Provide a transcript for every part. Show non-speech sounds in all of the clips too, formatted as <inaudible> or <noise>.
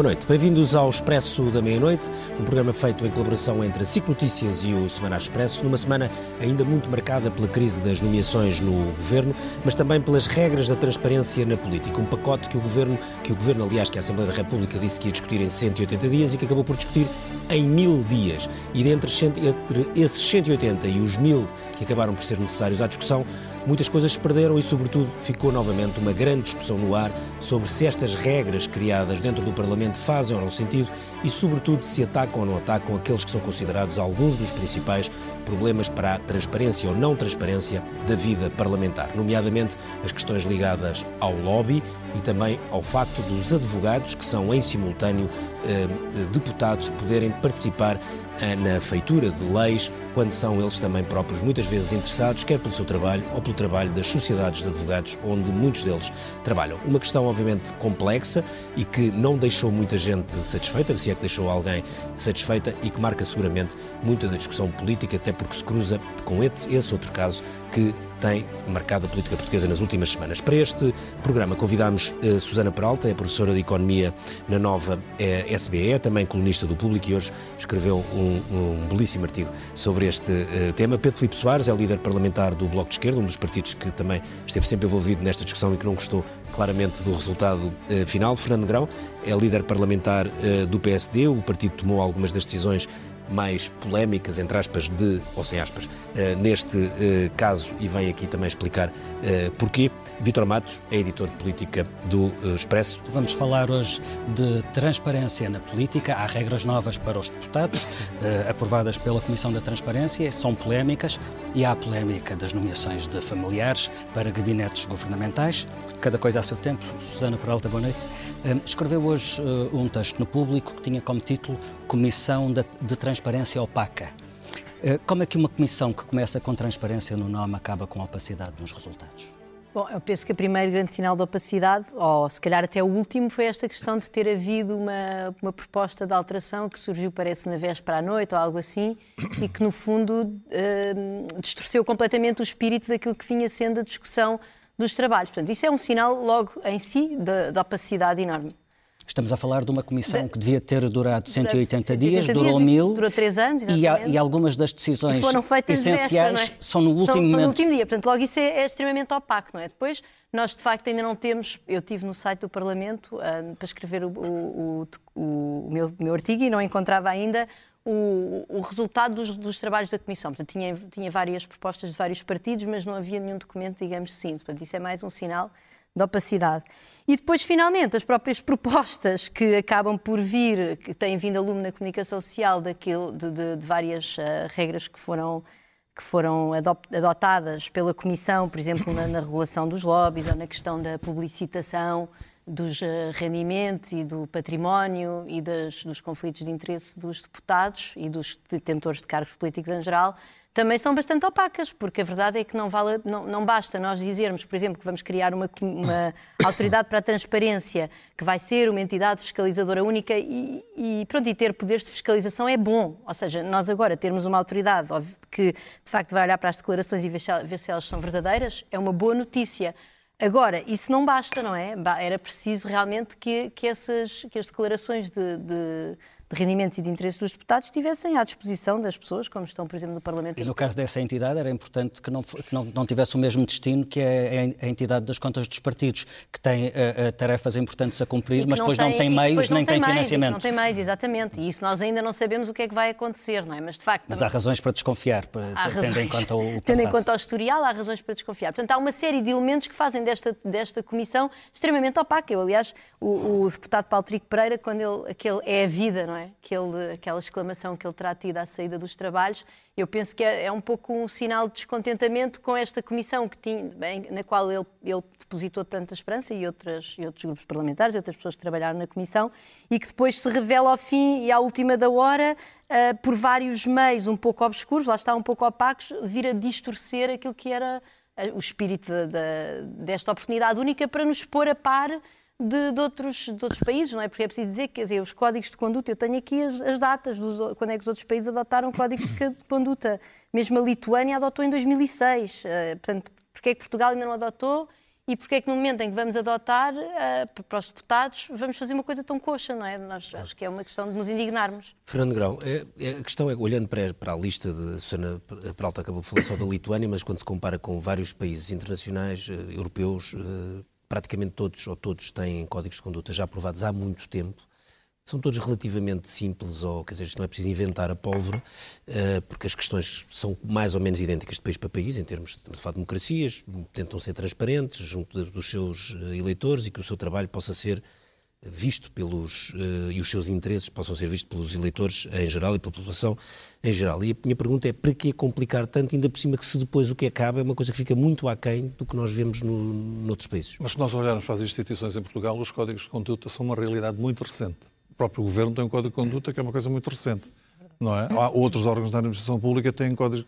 Boa noite, bem-vindos ao Expresso da Meia-Noite, um programa feito em colaboração entre a SIC Notícias e o Semana Expresso, numa semana ainda muito marcada pela crise das nomeações no governo, mas também pelas regras da transparência na política. Um pacote que o governo, que o governo, aliás, que a Assembleia da República disse que ia discutir em 180 dias e que acabou por discutir em mil dias. E dentre entre esses 180 e os mil que acabaram por ser necessários à discussão, muitas coisas se perderam e, sobretudo, ficou novamente uma grande discussão no ar sobre se estas regras criadas dentro do Parlamento fazem ou não sentido e, sobretudo, se atacam ou não atacam aqueles que são considerados alguns dos principais problemas para a transparência ou não transparência da vida parlamentar, nomeadamente as questões ligadas ao lobby e também ao facto dos advogados, que são em simultâneo eh, deputados, poderem participar eh, na feitura de leis, quando são eles também próprios muitas vezes interessados, quer pelo seu trabalho ou pelo trabalho das sociedades de advogados, onde muitos deles trabalham. Uma questão, obviamente, complexa e que não deixou muita gente satisfeita, se é que deixou alguém satisfeita e que marca seguramente muita da discussão política, até porque se cruza com esse outro caso que tem marcado a política portuguesa nas últimas semanas. Para este programa convidámos uh, Susana Peralta, é professora de Economia na nova eh, SBE, também colunista do Público e hoje escreveu um, um belíssimo artigo sobre este uh, tema. Pedro Filipe Soares é líder parlamentar do Bloco de Esquerda, um dos partidos que também esteve sempre envolvido nesta discussão e que não gostou claramente do resultado final. Fernando Grão é líder parlamentar do PSD, o partido tomou algumas das decisões mais polémicas, entre aspas, de, ou sem aspas, uh, neste uh, caso, e vem aqui também explicar uh, porquê. Vítor Matos é editor de política do Expresso. Vamos falar hoje de transparência na política. Há regras novas para os deputados, aprovadas pela Comissão da Transparência, são polémicas, e há a polémica das nomeações de familiares para gabinetes governamentais. Cada coisa a seu tempo. Susana Peralta, boa noite. Escreveu hoje um texto no público que tinha como título Comissão de Transparência transparência opaca. Eh, como é que uma comissão que começa com transparência no nome acaba com opacidade nos resultados? Bom, eu penso que o primeiro grande sinal de opacidade, ou se calhar até o último, foi esta questão de ter havido uma, uma proposta de alteração que surgiu, parece, na véspera à noite ou algo assim, e que, no fundo, uh, distorceu completamente o espírito daquilo que vinha sendo a discussão dos trabalhos. Portanto, isso é um sinal, logo em si, de, de opacidade enorme. Estamos a falar de uma comissão que devia ter durado 180 dias, durou mil. Durou três anos, e, e, algumas das decisões foram feitas essenciais véspera, é? são no último são, momento. São no último dia. Portanto, logo isso é, é, extremamente opaco, não é? Depois, nós de facto ainda não temos. Eu tive no site do Parlamento uh, para escrever o, o, o, o meu, meu artigo e não encontrava ainda o, o, resultado dos, dos, trabalhos da Comissão. Portanto, tinha, tinha várias propostas de vários partidos, mas não havia nenhum documento, digamos assim. Portanto, isso é mais um sinal de opacidade. E depois, finalmente, as próprias <laughs> propostas que acabam por vir, que têm vindo a lume na comunicação social daquilo, de, de, de várias uh, regras que foram, que foram adotadas pela Comissão, por exemplo, na, na, regulação dos lobbies ou na questão da publicitação dos uh, rendimentos e do património e das, dos conflitos de interesse dos deputados e dos detentores de cargos políticos em geral, também são bastante opacas, porque a verdade é que não, vale, não, não basta nós dizermos, por exemplo, que vamos criar uma, uma <coughs> autoridade para a transparência, que vai ser uma entidade fiscalizadora única e, e, pronto, e ter poderes de fiscalização é bom. Ou seja, nós agora termos uma autoridade que de facto vai olhar para as declarações e ver se, ver se elas são verdadeiras é uma boa notícia. Agora, isso não basta, não é? Era preciso realmente que, que, essas, que as declarações de, de de rendimentos e de interesses dos deputados estivessem à disposição das pessoas, como estão, por exemplo, no Parlamento. E no caso dessa entidade era importante que não, que não, não tivesse o mesmo destino que é a entidade das contas dos partidos, que tem uh, uh, tarefas importantes a cumprir, mas depois não tem meios nem tem, tem financiamento. Não tem meios, exatamente. E isso nós ainda não sabemos o que é que vai acontecer, não é? Mas de facto. Mas há razões para desconfiar, tendo em conta o <laughs> passado. Tendo em conta o historial, há razões para desconfiar. Portanto, há uma série de elementos que fazem desta, desta comissão extremamente opaca. Eu, aliás, o, o deputado Paulo Trico Pereira, quando ele, aquele é a vida, não é? Que ele aquela exclamação que ele terá tido à saída dos trabalhos, eu penso que é, é um pouco um sinal de descontentamento com esta comissão que tinha, bem, na qual ele, ele depositou tanta esperança e, outras, e outros grupos parlamentares e outras pessoas que trabalharam na comissão e que depois se revela ao fim e à última da hora, uh, por vários meios um pouco obscuros, lá está um pouco opacos, vir a distorcer aquilo que era uh, o espírito de, de, desta oportunidade única para nos pôr a par de, de, outros, de outros países, não é? Porque é preciso dizer que dizer, os códigos de conduta, eu tenho aqui as, as datas dos, quando é que os outros países adotaram códigos de conduta. Mesmo a Lituânia adotou em 2006. Uh, eh, portanto, porque é que Portugal ainda não adotou? e porque é que no momento em que vamos adotar uh, para os deputados vamos fazer uma coisa tão coxa, não é? Nós, acho que é uma questão de nos indignarmos. Fernando Grão, é, é, a questão é, olhando para, para a lista de, a Susana Peralta acabou de falar só da Lituânia, mas quando se compara com vários países internacionais, uh, europeus, uh, praticamente todos ou todos têm códigos de conduta já aprovados há muito tempo. São todos relativamente simples, ou quer dizer, não é preciso inventar a pólvora, eh, porque as questões são mais ou menos idênticas de país para país, em termos de, de democracias, tentam ser transparentes junto dos seus eh, eleitores e que o seu trabalho possa ser visto pelos uh, e os seus interesses possam ser vistos pelos eleitores em geral e pela população em geral. E a minha pergunta é para que complicar tanto, ainda por cima que se depois o que acaba é uma coisa que fica muito aquém do que nós vemos no, noutros países. Mas se nós olharmos para as instituições em Portugal, os códigos de conduta são uma realidade muito recente próprio governo tem um código de conduta que é uma coisa muito recente. Não é? Há outros órgãos da administração pública têm códigos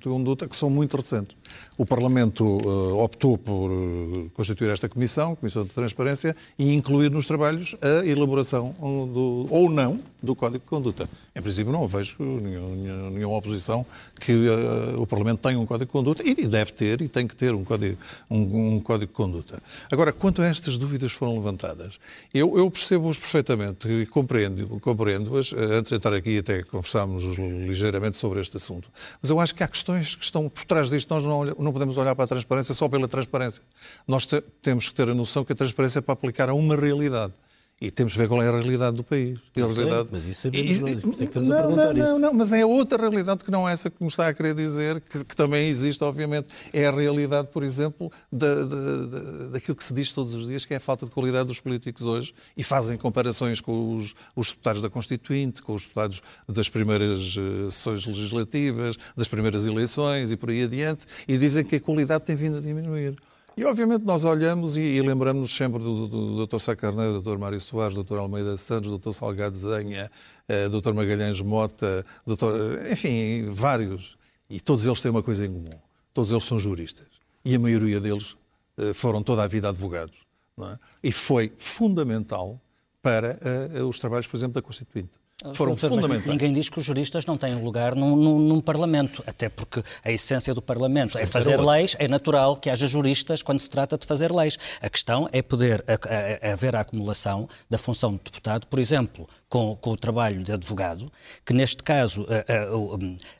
de conduta que são muito recentes. O Parlamento uh, optou por uh, constituir esta comissão, Comissão de Transparência, e incluir nos trabalhos a elaboração do, ou não do Código de Conduta. Em princípio, não vejo nenhuma, nenhuma oposição que uh, o Parlamento tenha um Código de Conduta e deve ter e tem que ter um Código, um, um código de Conduta. Agora, quanto a estas dúvidas foram levantadas, eu, eu percebo-as perfeitamente e compreendo-as. Compreendo antes de entrar aqui, até conversámos ligeiramente sobre este assunto. Mas eu acho que há questões que estão por trás disto. Nós não, não podemos olhar para a transparência só pela transparência. Nós te, temos que ter a noção que a transparência é para aplicar a uma realidade. E temos de ver qual é a realidade do país. A realidade... mas isso sabemos, e, por isso é que estamos não, a perguntar não, isso. Não, não, mas é outra realidade que não é essa que me está a querer dizer, que, que também existe, obviamente. É a realidade, por exemplo, da, da, da, daquilo que se diz todos os dias, que é a falta de qualidade dos políticos hoje, e fazem comparações com os, os deputados da Constituinte, com os deputados das primeiras uh, sessões legislativas, das primeiras eleições e por aí adiante, e dizem que a qualidade tem vindo a diminuir. E, obviamente, nós olhamos e, e lembramos sempre do, do, do Dr. Sá Carneiro, do Dr. Mário Soares, do Dr. Almeida Santos, do Dr. Salgado Zenha, eh, Dr. Magalhães Mota, Dr. enfim, vários. E todos eles têm uma coisa em comum. Todos eles são juristas. E a maioria deles eh, foram toda a vida advogados. É? E foi fundamental para os trabalhos, por exemplo, da Constituinte foram fundamentais. Ninguém diz que os juristas não têm lugar num, num, num, Parlamento, até porque a essência do Parlamento é fazer leis, é natural que haja juristas quando se trata de fazer leis. A questão é poder a, a, a haver a acumulação da função de deputado, por exemplo, com, com o trabalho de advogado, que neste caso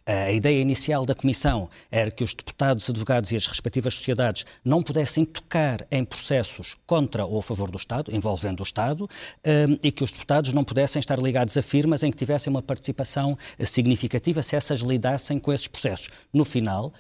a, a, a, ideia inicial da Comissão era que os deputados, advogados e as respectivas sociedades não pudessem tocar em processos contra ou a favor do Estado, envolvendo o Estado, um, e que os deputados não pudessem estar ligados a firmas em que tivessem uma participação significativa se essas lidassem com esses processos. No final,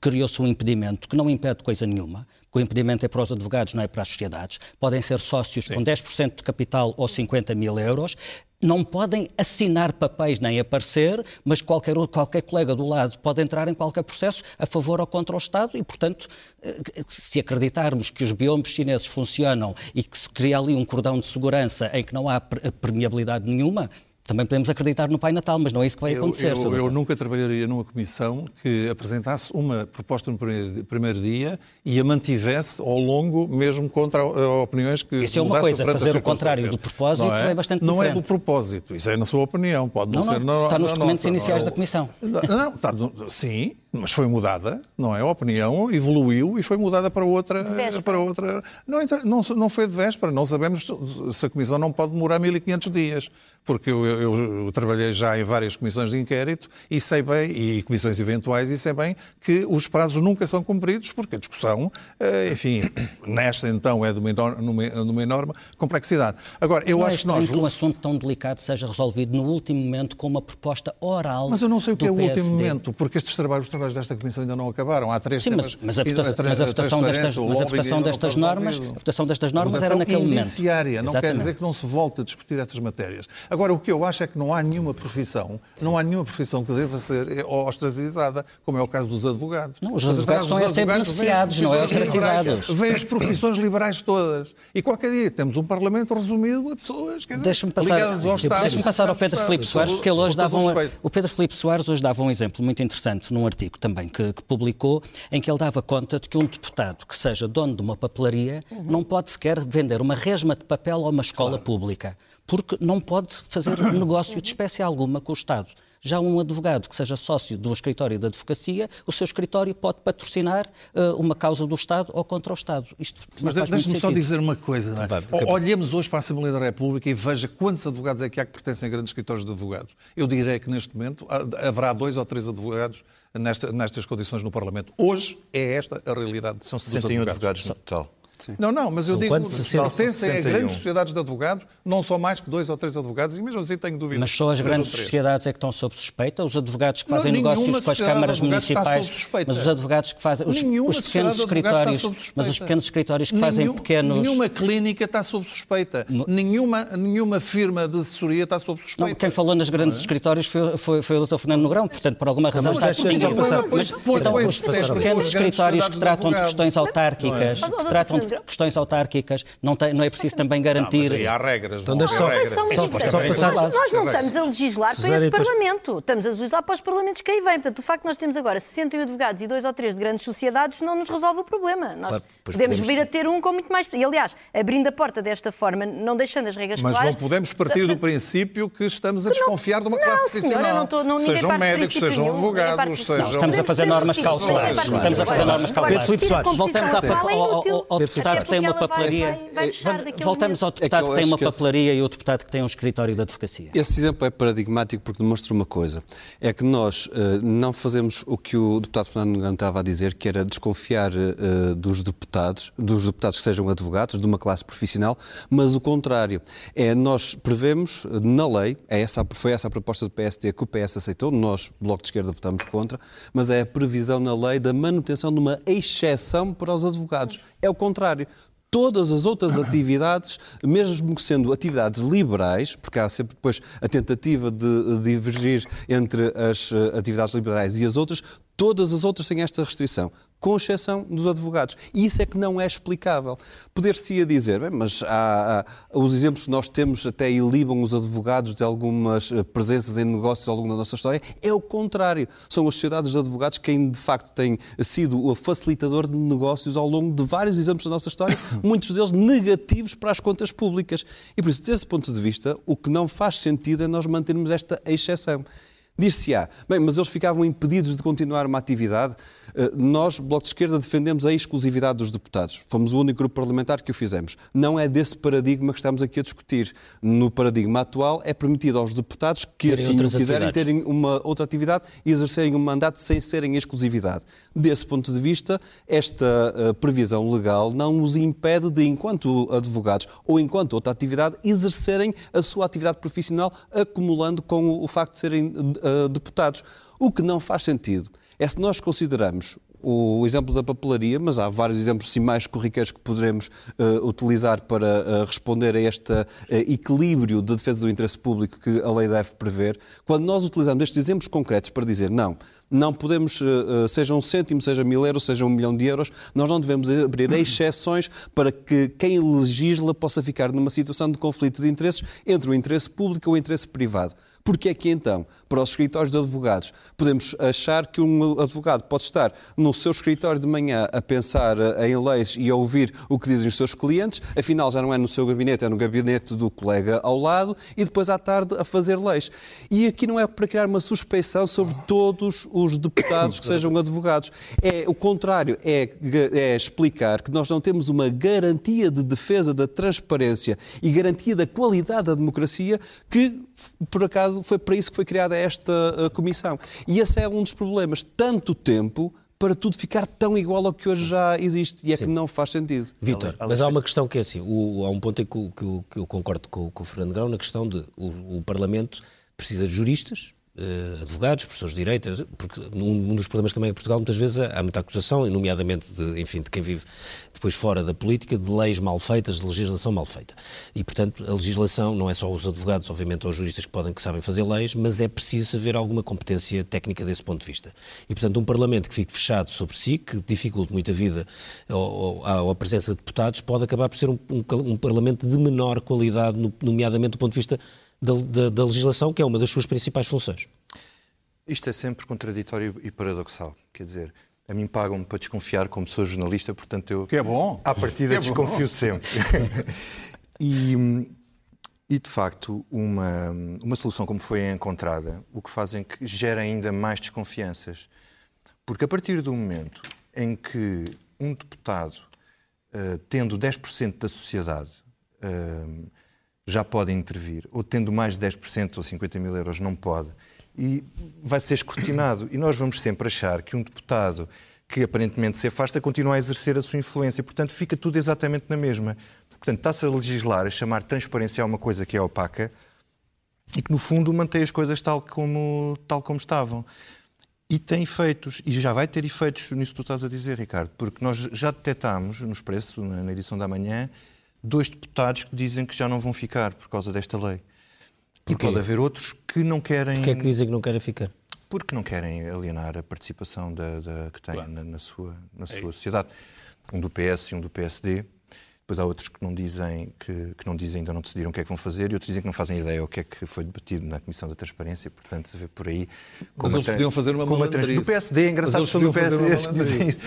criou-se um impedimento que não impede coisa nenhuma, que o impedimento é para os advogados, não é para as sociedades. Podem ser sócios Sim. com 10% de capital ou 50 mil euros. Não podem assinar papéis nem aparecer, mas qualquer, qualquer colega do lado pode entrar em qualquer processo a favor ou contra o Estado e, portanto, eh, se acreditarmos que os biombos chineses funcionam e que se cria ali um cordão de segurança em que não há permeabilidade nenhuma, também podemos acreditar no Pai Natal, mas não é isso que vai acontecer. Eu, eu, nunca trabalharia numa comissão que apresentasse uma proposta no primeiro dia e a mantivesse ao longo, mesmo contra opiniões que. Isso é uma coisa, fazer o contrário do propósito é? é? bastante não diferente. Não é do propósito, isso é na sua opinião, pode não, não ser. Não, está nos documentos iniciais da Comissão. Não, está, sim, mas foi mudada, não é? A opinião evoluiu e foi mudada para outra. Para outra não, não, não foi de véspera, não sabemos se a Comissão não pode demorar 1500 dias, porque eu, eu, eu, trabalhei já em várias comissões de inquérito e sei bem, e comissões eventuais, e sei bem que os prazos nunca são cumpridos, porque a discussão, eh, enfim, <coughs> nesta então é de uma enorme, uma enorme complexidade. Agora, eu não acho é que nós. que um assunto tão delicado seja resolvido no último momento com uma proposta oral. Mas eu não sei o que é o PSD. último momento, porque estes trabalhos trabalhos desta Comissão ainda não acabaram. Há três Sim, temas. Mas, mas a votação, mas a votação destas, mas a votação destas normas, a votação destas normas era naquele momento. Não Exatamente. quer dizer que não se volte a discutir estas matérias. Agora, o que eu acho é que não há nenhuma profissão, Sim. não há nenhuma profissão que deva ser ostracizada, como é o caso dos advogados. Não, os advogados são sempre beneficiados, não é ostracizados. Vêm as profissões liberais todas. E qualquer dia temos um Parlamento resumido a pessoas deixa-me passar. Deixa-me passar ao Pedro Filipe Soares, porque ele hoje dava um, o Pedro Filipe Soares hoje dava um exemplo muito interessante num artigo também que, que publicou, em que ele dava conta de que um deputado que seja dono de uma papelaria uhum. não pode sequer vender uma resma de papel a uma escola claro. pública, porque não pode fazer <coughs> negócio de espécie alguma com o Estado já um advogado que seja sócio do escritório de advocacia, o seu escritório pode patrocinar uh, uma causa do Estado ou contra o Estado. Isto Mas deixe-me só dizer uma coisa. É? Olhemos hoje para a Assembleia da República e veja quantos advogados é que há que pertencem a grandes escritórios de advogados. Eu direi que neste momento haverá dois ou três advogados nesta, nestas condições no Parlamento. Hoje é esta a realidade. São 61 advogados. advogados no total. Sim. Não, não, mas eu digo, pertencem a grandes sociedades de advogados, não são mais que dois ou três advogados, e mesmo assim tenho dúvidas. Mas só as grandes sociedades é que estão sob suspeita? Os advogados que fazem não, negócios com as câmaras municipais, mas os advogados que fazem, os, os pequenos escritórios, mas os pequenos escritórios que fazem Nenhum, pequenos... Nenhuma clínica está sob suspeita, nenhuma, nenhuma firma de assessoria está sob suspeita. Não, quem falou nas grandes é? escritórios foi, foi, foi o Dr. Fernando Negrão, portanto, por alguma razão está distinguido. Mas, então, os pequenos escritórios que tratam de questões autárquicas, que tratam de questões autárquicas não, tem, não é preciso também garantir. Não, mas há regras. Então, deixa só, só, só passar. Nós não estamos a legislar para este Parlamento, estamos a legislar para os Parlamentos que aí vêm. Portanto, o facto de nós termos agora 61 advogados e dois ou três de grandes sociedades não nos resolve o problema. Nós claro, podemos, vir a ter um com muito mais. E, aliás, abrindo a porta desta forma, não deixando as regras mas claras. Mas não podemos partir do princípio que estamos a desconfiar de uma classe profissional. Não, não estou, não, sejam médicos, sejam advogados, sejam. Estamos a fazer normas cautelares. Estamos a fazer normas cautelares. Voltamos ao deputado que tem uma papelaria vai a Voltamos ao deputado é que, que tem uma papelaria e o deputado que tem um escritório de advocacia. Esse exemplo é paradigmático porque demonstra uma coisa. É que nós uh, não fazemos o que o deputado Fernando Negão estava a dizer, que era desconfiar uh, dos deputados, dos deputados que sejam advogados, de uma classe profissional, mas o contrário. É nós prevemos na lei, é essa, foi essa a proposta do PSD que o PS aceitou, nós, Bloco de Esquerda, votamos contra, mas é a previsão na lei da manutenção de uma exceção para os advogados. É o contrário todas as outras atividades, mesmo sendo atividades liberais, porque há sempre depois a tentativa de divergir entre as eh, atividades liberais e as outras, todas as outras têm esta restrição com exceção dos advogados. E isso é que não é explicável. Poder-se-ia dizer, bem, mas há, há, os exemplos que nós temos até ilibam os advogados de algumas eh, presenças em negócios ao longo da nossa história. É o contrário. São as sociedades de advogados quem, de facto, têm sido o facilitador de negócios ao longo de vários exemplos da nossa história, <coughs> muitos deles negativos para as contas públicas. E por isso, desse ponto de vista, o que não faz sentido é nós mantermos esta exceção. Dir-se-á, bem, mas eles ficavam impedidos de continuar uma atividade. Eh, nós, Bloco de Esquerda, defendemos a exclusividade dos deputados. Fomos o único grupo parlamentar que o fizemos. Não é desse paradigma que estamos aqui a discutir. No paradigma atual, é permitido aos deputados que terem assim o quiserem atividades. terem uma outra atividade e exercerem um mandato sem serem exclusividade. Desse ponto de vista, esta uh, previsão legal não os impede de, enquanto advogados ou enquanto outra atividade, exercerem a sua atividade profissional acumulando com o facto de serem uh, deputados. O que não faz sentido é se nós consideramos o exemplo da papelaria, mas há vários exemplos assim, mais corriqueiros que poderemos uh, utilizar para uh, responder a este uh, equilíbrio de defesa do interesse público que a lei deve prever. Quando nós utilizamos estes exemplos concretos para dizer não, não podemos, seja um cêntimo, seja mil euros, seja um milhão de euros, nós não devemos abrir <coughs> exceções para que quem legisla possa ficar numa situação de conflito de interesses entre o interesse público e o interesse privado. Porque é que então, para os escritórios de advogados, podemos achar que um advogado pode estar no seu escritório de manhã a pensar eh, em leis e a ouvir o que dizem os seus clientes, afinal já não é no seu gabinete, é no gabinete do colega ao lado, e depois à tarde a fazer leis. E aqui não é para criar uma suspeição sobre todos os deputados que sejam advogados. É o contrário, é, é explicar que nós não temos uma garantia de defesa da transparência e garantia da qualidade da democracia que, por acaso, caso, foi para isso que foi criada esta uh, comissão. E esse é um dos problemas. Tanto tempo para tudo ficar tão igual ao que hoje já existe. E é Sim. que não faz sentido. Vitor, mas há uma questão que é assim: o, há um ponto em que, que, que eu concordo com, com, o Fernando Grão, na questão de o, o Parlamento precisa de juristas, advogados, professores de direito, porque um, dos problemas também em Portugal muitas vezes há muita acusação, nomeadamente de, enfim, de quem vive depois fora da política, de leis mal feitas, de legislação mal feita. E, portanto, a legislação não é só os advogados, obviamente, ou os juristas que podem, que sabem fazer leis, mas é preciso haver alguma competência técnica desse ponto de vista. E, portanto, um Parlamento que fique fechado sobre si, que dificulte muito a vida ou, ou a presença de deputados, pode acabar por ser um, um, um Parlamento de menor qualidade, nomeadamente do ponto de vista da, da, da legislação, que é uma das suas principais funções. Isto é sempre contraditório e paradoxal. Quer dizer, a mim pagam-me para desconfiar como sou jornalista, portanto eu... Que é bom. À partida é desconfio bom. sempre. <laughs> e, E, de facto, uma, uma solução como foi encontrada, o que faz é que gera ainda mais desconfianças. Porque a partir do momento em que um deputado, uh, tendo 10% da sociedade, uh, já pode intervir, ou tendo mais de 10% ou 50 mil euros, não pode, e vai ser escrutinado. E nós vamos sempre achar que um deputado que aparentemente se afasta continua a exercer a sua influência. Portanto, fica tudo exatamente na mesma. Portanto, está-se a legislar, a chamar transparência a uma coisa que é opaca e que, no fundo, mantém as coisas tal como, tal como estavam. E tem efeitos, e já vai ter efeitos nisso que tu estás a dizer, Ricardo, porque nós já detectámos no Expresso, na edição da manhã, dois deputados que dizem que já não vão ficar por causa desta lei. E pode haver outros que não querem. Porquê é que dizem que não querem ficar? Porque não querem alienar a participação da, da que têm claro. na, na, sua, na sua é sociedade. Um do PS e um do PSD. Depois há outros que não dizem que, que não dizem ainda não decidiram o que é que vão fazer e outros dizem que não fazem ideia o que é que foi debatido na Comissão da Transparência. Portanto, se vê por aí. Mas eles podiam fazer uma malandrice. Do PSD, é engraçado que do PSD que dizem isso.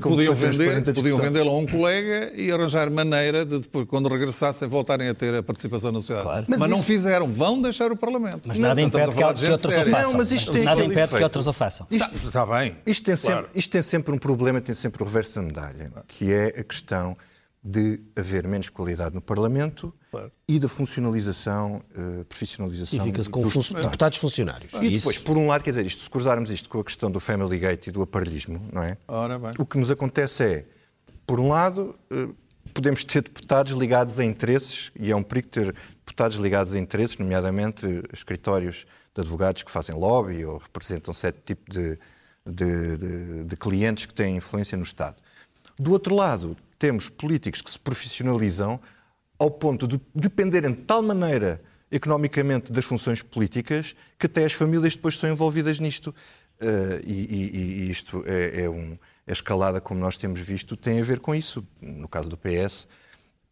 Podiam vender, podiam vendê-lo a um colega e arranjar maneira de depois, quando regressassem, voltarem a ter a participação na sociedade. Claro. Mas, mas isso... não fizeram, vão deixar o Parlamento. Mas nada não, impede que, que outros o façam. Não, mas isto nada impede efeito. que outros o façam. Isto, está bem. Isto tem, claro. sempre, isto tem sempre um problema, tem sempre o reverso da medalha, que é a questão de haver menos qualidade no Parlamento claro. e da funcionalização, uh, profissionalização. E fica-se com dos deputados funcionários. E depois, por um lado, quer dizer, isto, se cruzarmos isto com a questão do Family Gate e do aparelhismo, não é? O que nos acontece é, por um lado, uh, podemos ter deputados ligados a interesses, e é um perigo ter deputados ligados a interesses, nomeadamente escritórios de advogados que fazem lobby ou representam certo tipo de, de, de, de clientes que têm influência no Estado. Do outro lado, temos políticos que se profissionalizam ao ponto de dependerem de tal maneira economicamente das funções políticas que até as famílias depois são envolvidas nisto. Uh, e, e, e, isto é, é, um, é escalada, como nós temos visto, tem a ver com isso. No caso do PS,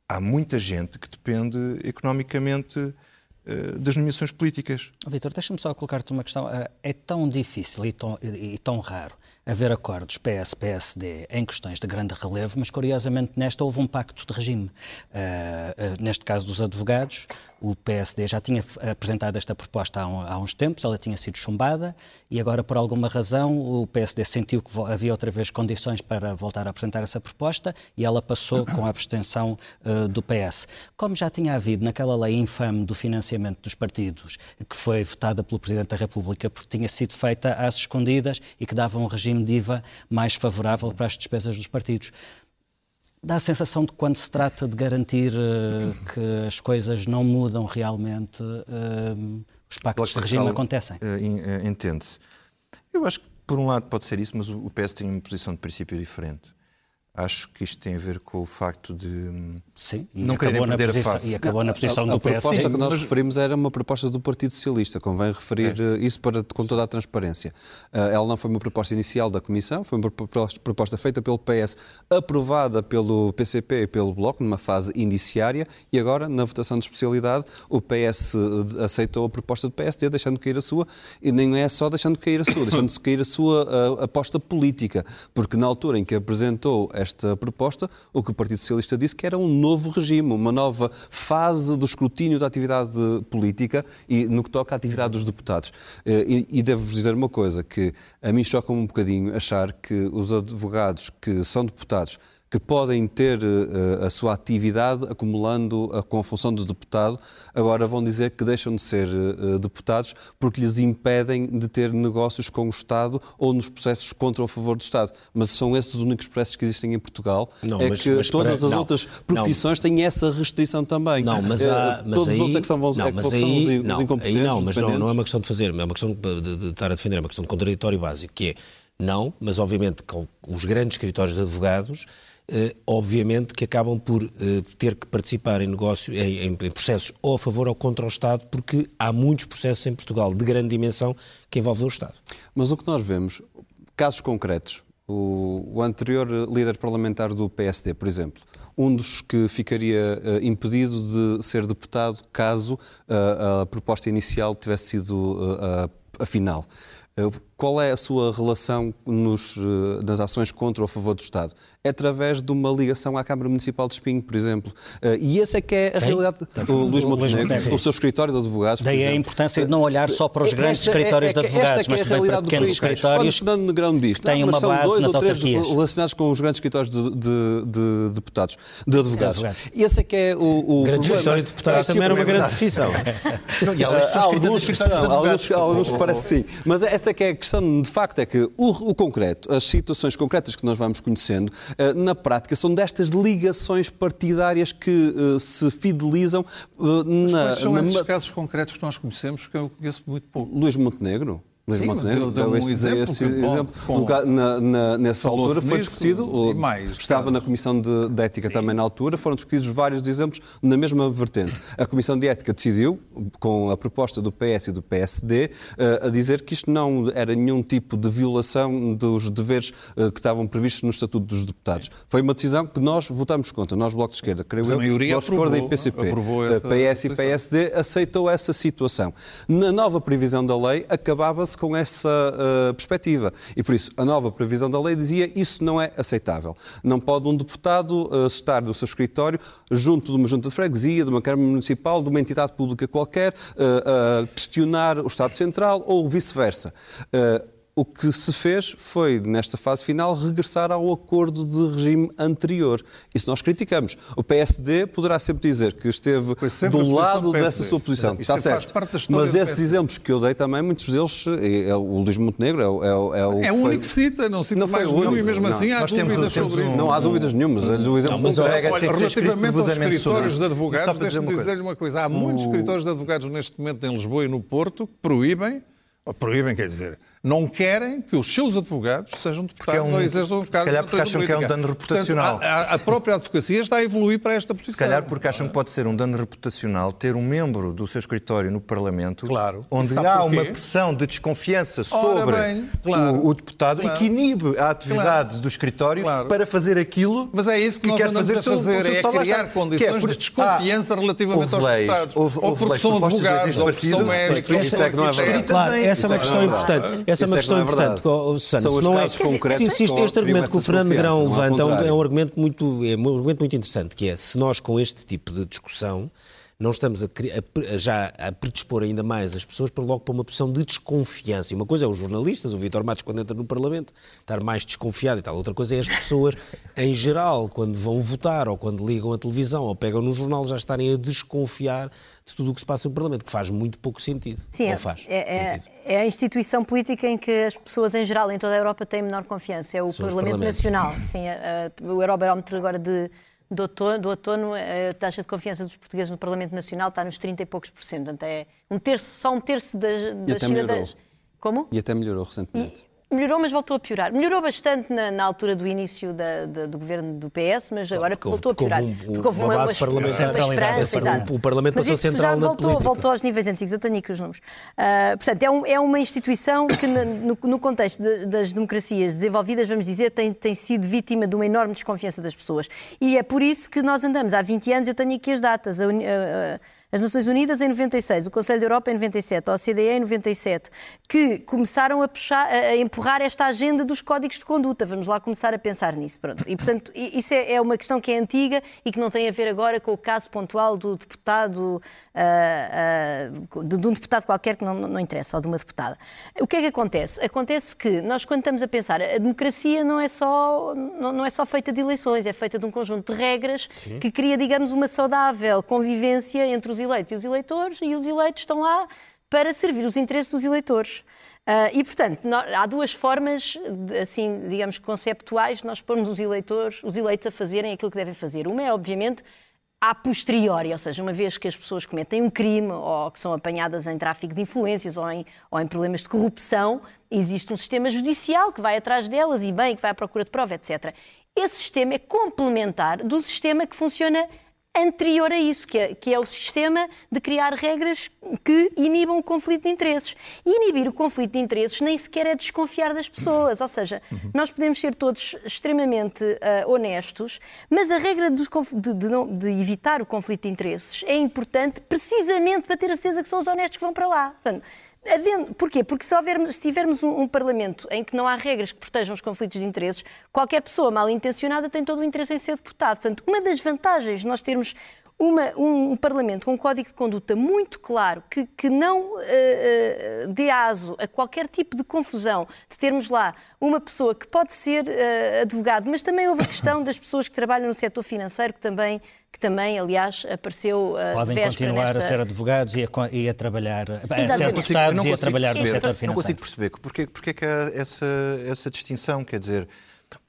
há muita gente que depende economicamente uh, das nomeações políticas. Vitor, deixa-me só colocar-te uma questão. Uh, é tão difícil e tão, e tão raro haver acordos PS-PSD em questões de grande relevo, mas curiosamente nesta houve um pacto de regime. Uh, uh, neste caso dos advogados, o PSD já tinha apresentado esta proposta há, um, há, uns tempos, ela tinha sido chumbada e agora, por alguma razão, o PSD sentiu que havia outra vez condições para voltar a apresentar essa proposta e ela passou com a abstenção uh, do PS. Como já tinha havido naquela lei infame do financiamento dos partidos, que foi votada pelo Presidente da República porque tinha sido feita às escondidas e que dava um regime de IVA mais favorável para as despesas dos partidos dá a sensação de quando se trata de garantir uh, que as coisas não mudam realmente, uh, os pactos de regime acontecem. Uh, Entende-se. Eu acho que, por um lado, pode ser isso, mas o PS tem uma posição de princípio diferente. Acho que isto tem a ver com o facto de Sim, não quererem perder posição, a face. E acabou na posição a, a, do PS. A proposta que nós referimos era uma proposta do Partido Socialista, convém referir é. isso para, com toda a transparência. Uh, ela não foi uma proposta inicial da Comissão, foi uma proposta, proposta feita pelo PS, aprovada pelo PCP e pelo Bloco, numa fase indiciária, e agora, na votação de especialidade, o PS aceitou a proposta do PSD, deixando cair a sua, e nem é só deixando cair a sua, deixando cair a sua uh, aposta política, porque na altura em que apresentou esta proposta, o que o Partido Socialista disse que era um novo regime, uma nova fase do escrutínio da atividade política e no que toca à atividade dos deputados. Eh, e, e devo-vos dizer uma coisa, que a mim choca um bocadinho achar que os advogados que são deputados que podem ter uh, a sua atividade acumulando com a função de deputado, agora vão dizer que deixam de ser uh, deputados porque lhes impedem de ter negócios com o Estado ou nos processos contra ou a favor do Estado. Mas são esses os únicos processos que existem em Portugal. Não, é mas, que mas todas para... as não, outras profissões não. têm essa restrição também. Não, mas, há, mas Todos aí, os outros é que são, não, é que são aí, os, não, os incompetentes. Aí não, mas não, não é uma questão de fazer, é uma questão de, de estar a defender, é uma questão de contraditório básico, que é não, mas obviamente com os grandes escritórios de advogados obviamente que acabam por uh, ter que participar em negócio, em, em, processos ou a favor ou contra o Estado, porque há muitos processos em Portugal de grande dimensão que envolvem o Estado. Mas o que nós vemos, casos concretos, o, o anterior líder parlamentar do PSD, por exemplo, um dos que ficaria uh, impedido de ser deputado caso a proposta inicial tivesse sido a final. Eh, qual é a sua relação nos, eh, nas ações contra ou a favor do Estado? É através de uma ligação à Câmara Municipal de Espinho, por exemplo. Eh, e essa é que é a Quem? realidade. O Luís Montenegro, o seu escritório de advogados, por Daí a importância de não olhar só para os grandes Esta é- escritórios é que- de advogados, é é mas a também para pequenos país. escritórios Quando Fernando Negrão diz têm não, uma base dois nas ou três autarquias. relacionados com os grandes escritórios de, de- de deputados, de advogados. advogados. E esse é que é o, o Grande problema. história de deputados também era uma grande profissão. <laughs> E há escritórios alguns que parece sim. Mas essa é que é a questão, de facto, é que o, o concreto, as situações concretas que nós vamos conhecendo, eh, na prática, são destas ligações partidárias que eh, se fidelizam eh, na... Quais são na- esses casos concretos que nós conhecemos que eu conheço muito pouco? Luís Montenegro? Luís Sim, Montenegro deu- deu um esse- exemplo esse que, bom, exemplo. ca- na, na, nessa altura foi nisso discutido, mais, estava claro. na Comissão de, de Ética também na altura, foram discutidos vários exemplos na mesma vertente. A Comissão de Ética decidiu, com a proposta do PS e do PSD, eh, a dizer que isto não era nenhum tipo de violação dos deveres eh, que estavam previstos no Estatuto dos Deputados. Foi uma decisão que nós votamos contra, nós, Bloco de Esquerda, creio Mas a eu, maioria Bloco de Esquerda e PCP, aprovou eh, PS e. PSD aceitou essa situação. Na nova previsão da lei, acabava-se com essa eh, perspectiva. E por isso, a nova previsão da lei dizia isso não é aceitável. Não pode um deputado eh, estar no seu escritório junto de uma junta de freguesia, de uma Câmara Municipal, de uma entidade pública qualquer, a questionar o Estado Central ou vice-versa. O que se fez foi, nesta fase final, regressar ao acordo de regime anterior. Isso nós criticamos. O PSD poderá sempre dizer que esteve Foi do lado dessa sua posição. Está faz certo. Mas esses exemplos que eu dei também, muitos deles, é, é o Luís Montenegro é, o- é, o- é o. É o foi- único que cita, não cita Não foi mais o nenhum e mesmo não. assim há dúvidas temos sobre isso. Não há dúvidas nenhumas. Do exemplo mas relativamente aos escritórios de advogados, deixe-me coisa. dizer-lhe uma coisa. Há muitos escritórios de advogados neste momento em Lisboa e no Porto que proíbem, ou proíbem, quer dizer, não querem que os seus advogados sejam deputados é um- ou exerçam se calhar porque acham que é um política. dano reputacional. Portanto, a, a- própria advocacia está a evoluir para esta posição. Se calhar porque acham que pode ser um dano reputacional ter um membro do seu escritório no Parlamento, Claro. onde há porquê? uma pressão de desconfiança sobre bem, claro. o, o deputado Claro. e que inibe a atividade do escritório Claro. para fazer aquilo Mas é isso que, nós quer fazer a fazer, o seu é criar está. condições Que é por- de desconfiança Ah, relativamente aos leis, deputados. houve- ou houve porque leis são advogados, ou porque são partido, médicos, ou isso é que não é verdade. essa é uma Isso é que questão é importante. Essa é uma é que questão é importante, oh, Susana. São Se não é, se, este, argumento que o Fernando Grão levanta é um argumento muito, é um argumento muito interessante, que é se nós com este tipo de discussão não estamos a, a já a predispor ainda mais as pessoas para logo para uma posição de desconfiança. E uma coisa é os jornalistas, o Vítor Matos quando entra no Parlamento, estar mais desconfiado e tal. Outra coisa é as pessoas em geral, quando vão votar ou quando ligam a televisão ou pegam no jornal, já estarem a desconfiar de tudo o que se passa no Parlamento, que faz muito pouco sentido. Sim, Ou é, faz é, é- sentido. é a instituição política em que as pessoas em geral, em toda a Europa, têm menor confiança. É o Parlamento. Nacional. Sim, a- a- o Eurobarómetro agora de, de outono, do outono, a taxa de confiança dos portugueses no Parlamento Nacional está nos 30 e poucos por cento. Portanto, é um terço, só um terço das, das cidadãs. Como? E até melhorou recentemente. Melhorou, mas voltou a piorar. Melhorou bastante na, na altura do início da- da- do governo do PS, mas agora porque houve- voltou a porque piorar. houve um- uma base uma parlamentar. exato. o Parlamento mas passou central já voltou, política. voltou aos níveis antigos. Eu tenho aqui os números. Ah, portanto, é, um- é uma instituição que, no, no contexto de- das democracias desenvolvidas, vamos dizer, tem, tem sido vítima de uma enorme desconfiança das pessoas. E é por isso que nós andamos há 20 anos, eu tenho aqui as datas. A a- a- as Nações Unidas em 96, o Conselho da Europa em 97, a OCDE em 97, que começaram a, puxar, a empurrar esta agenda dos códigos de conduta. Vamos lá começar a pensar nisso. Pronto. E, portanto, isso é, é uma questão que é antiga e que não tem a ver agora com o caso pontual do deputado, ah, ah, de, de um deputado qualquer que não, não interessa, ou de uma deputada. O que é que acontece? Acontece que nós, quando estamos a pensar, a democracia não é só, não, não é só feita de eleições, é feita de um conjunto de regras que cria, digamos, uma saudável convivência entre os eleitos e os eleitores, e os eleitos estão lá para servir os interesses dos eleitores. Ah, e, portanto, nó- há duas formas, assim, digamos, conceptuais, de nós pormos os eleitores, os eleitos a fazerem aquilo que devem fazer. Uma é, obviamente, a posteriori, ou seja, uma vez que as pessoas cometem um crime ou que são apanhadas em tráfico de influências ou em, ou em problemas de corrupção, existe um sistema judicial que vai atrás delas e bem, que vai à procura de prova, etc. Esse sistema é complementar do sistema que funciona anterior a isso, que é, que é o sistema de criar regras que inibam o conflito de interesses. E inibir o conflito de interesses nem sequer é desconfiar das pessoas, ou seja, nós podemos ser todos extremamente ah, honestos, mas a regra de, de não- de evitar o conflito de interesses é importante precisamente para ter a certeza que são os honestos que vão para lá. Portanto, Havendo, porquê? Porque se, houvermos, se tivermos um, um, Parlamento em que não há regras que protejam os conflitos de interesses, qualquer pessoa mal intencionada tem todo o interesse em ser deputado. Portanto, uma das vantagens de nós termos uma, um, um, Parlamento com um código de conduta muito claro, que, que não uh, uh, dê aso a qualquer tipo de confusão, de termos lá uma pessoa que pode ser uh, advogado, mas também houve a questão das pessoas que trabalham no setor financeiro, que também, que também aliás, apareceu uh, Podem continuar nesta... a ser advogados e a, e a trabalhar, a ser deputados e a trabalhar no setor financeiro. Não consigo perceber porque, porque é que há essa, essa distinção, quer dizer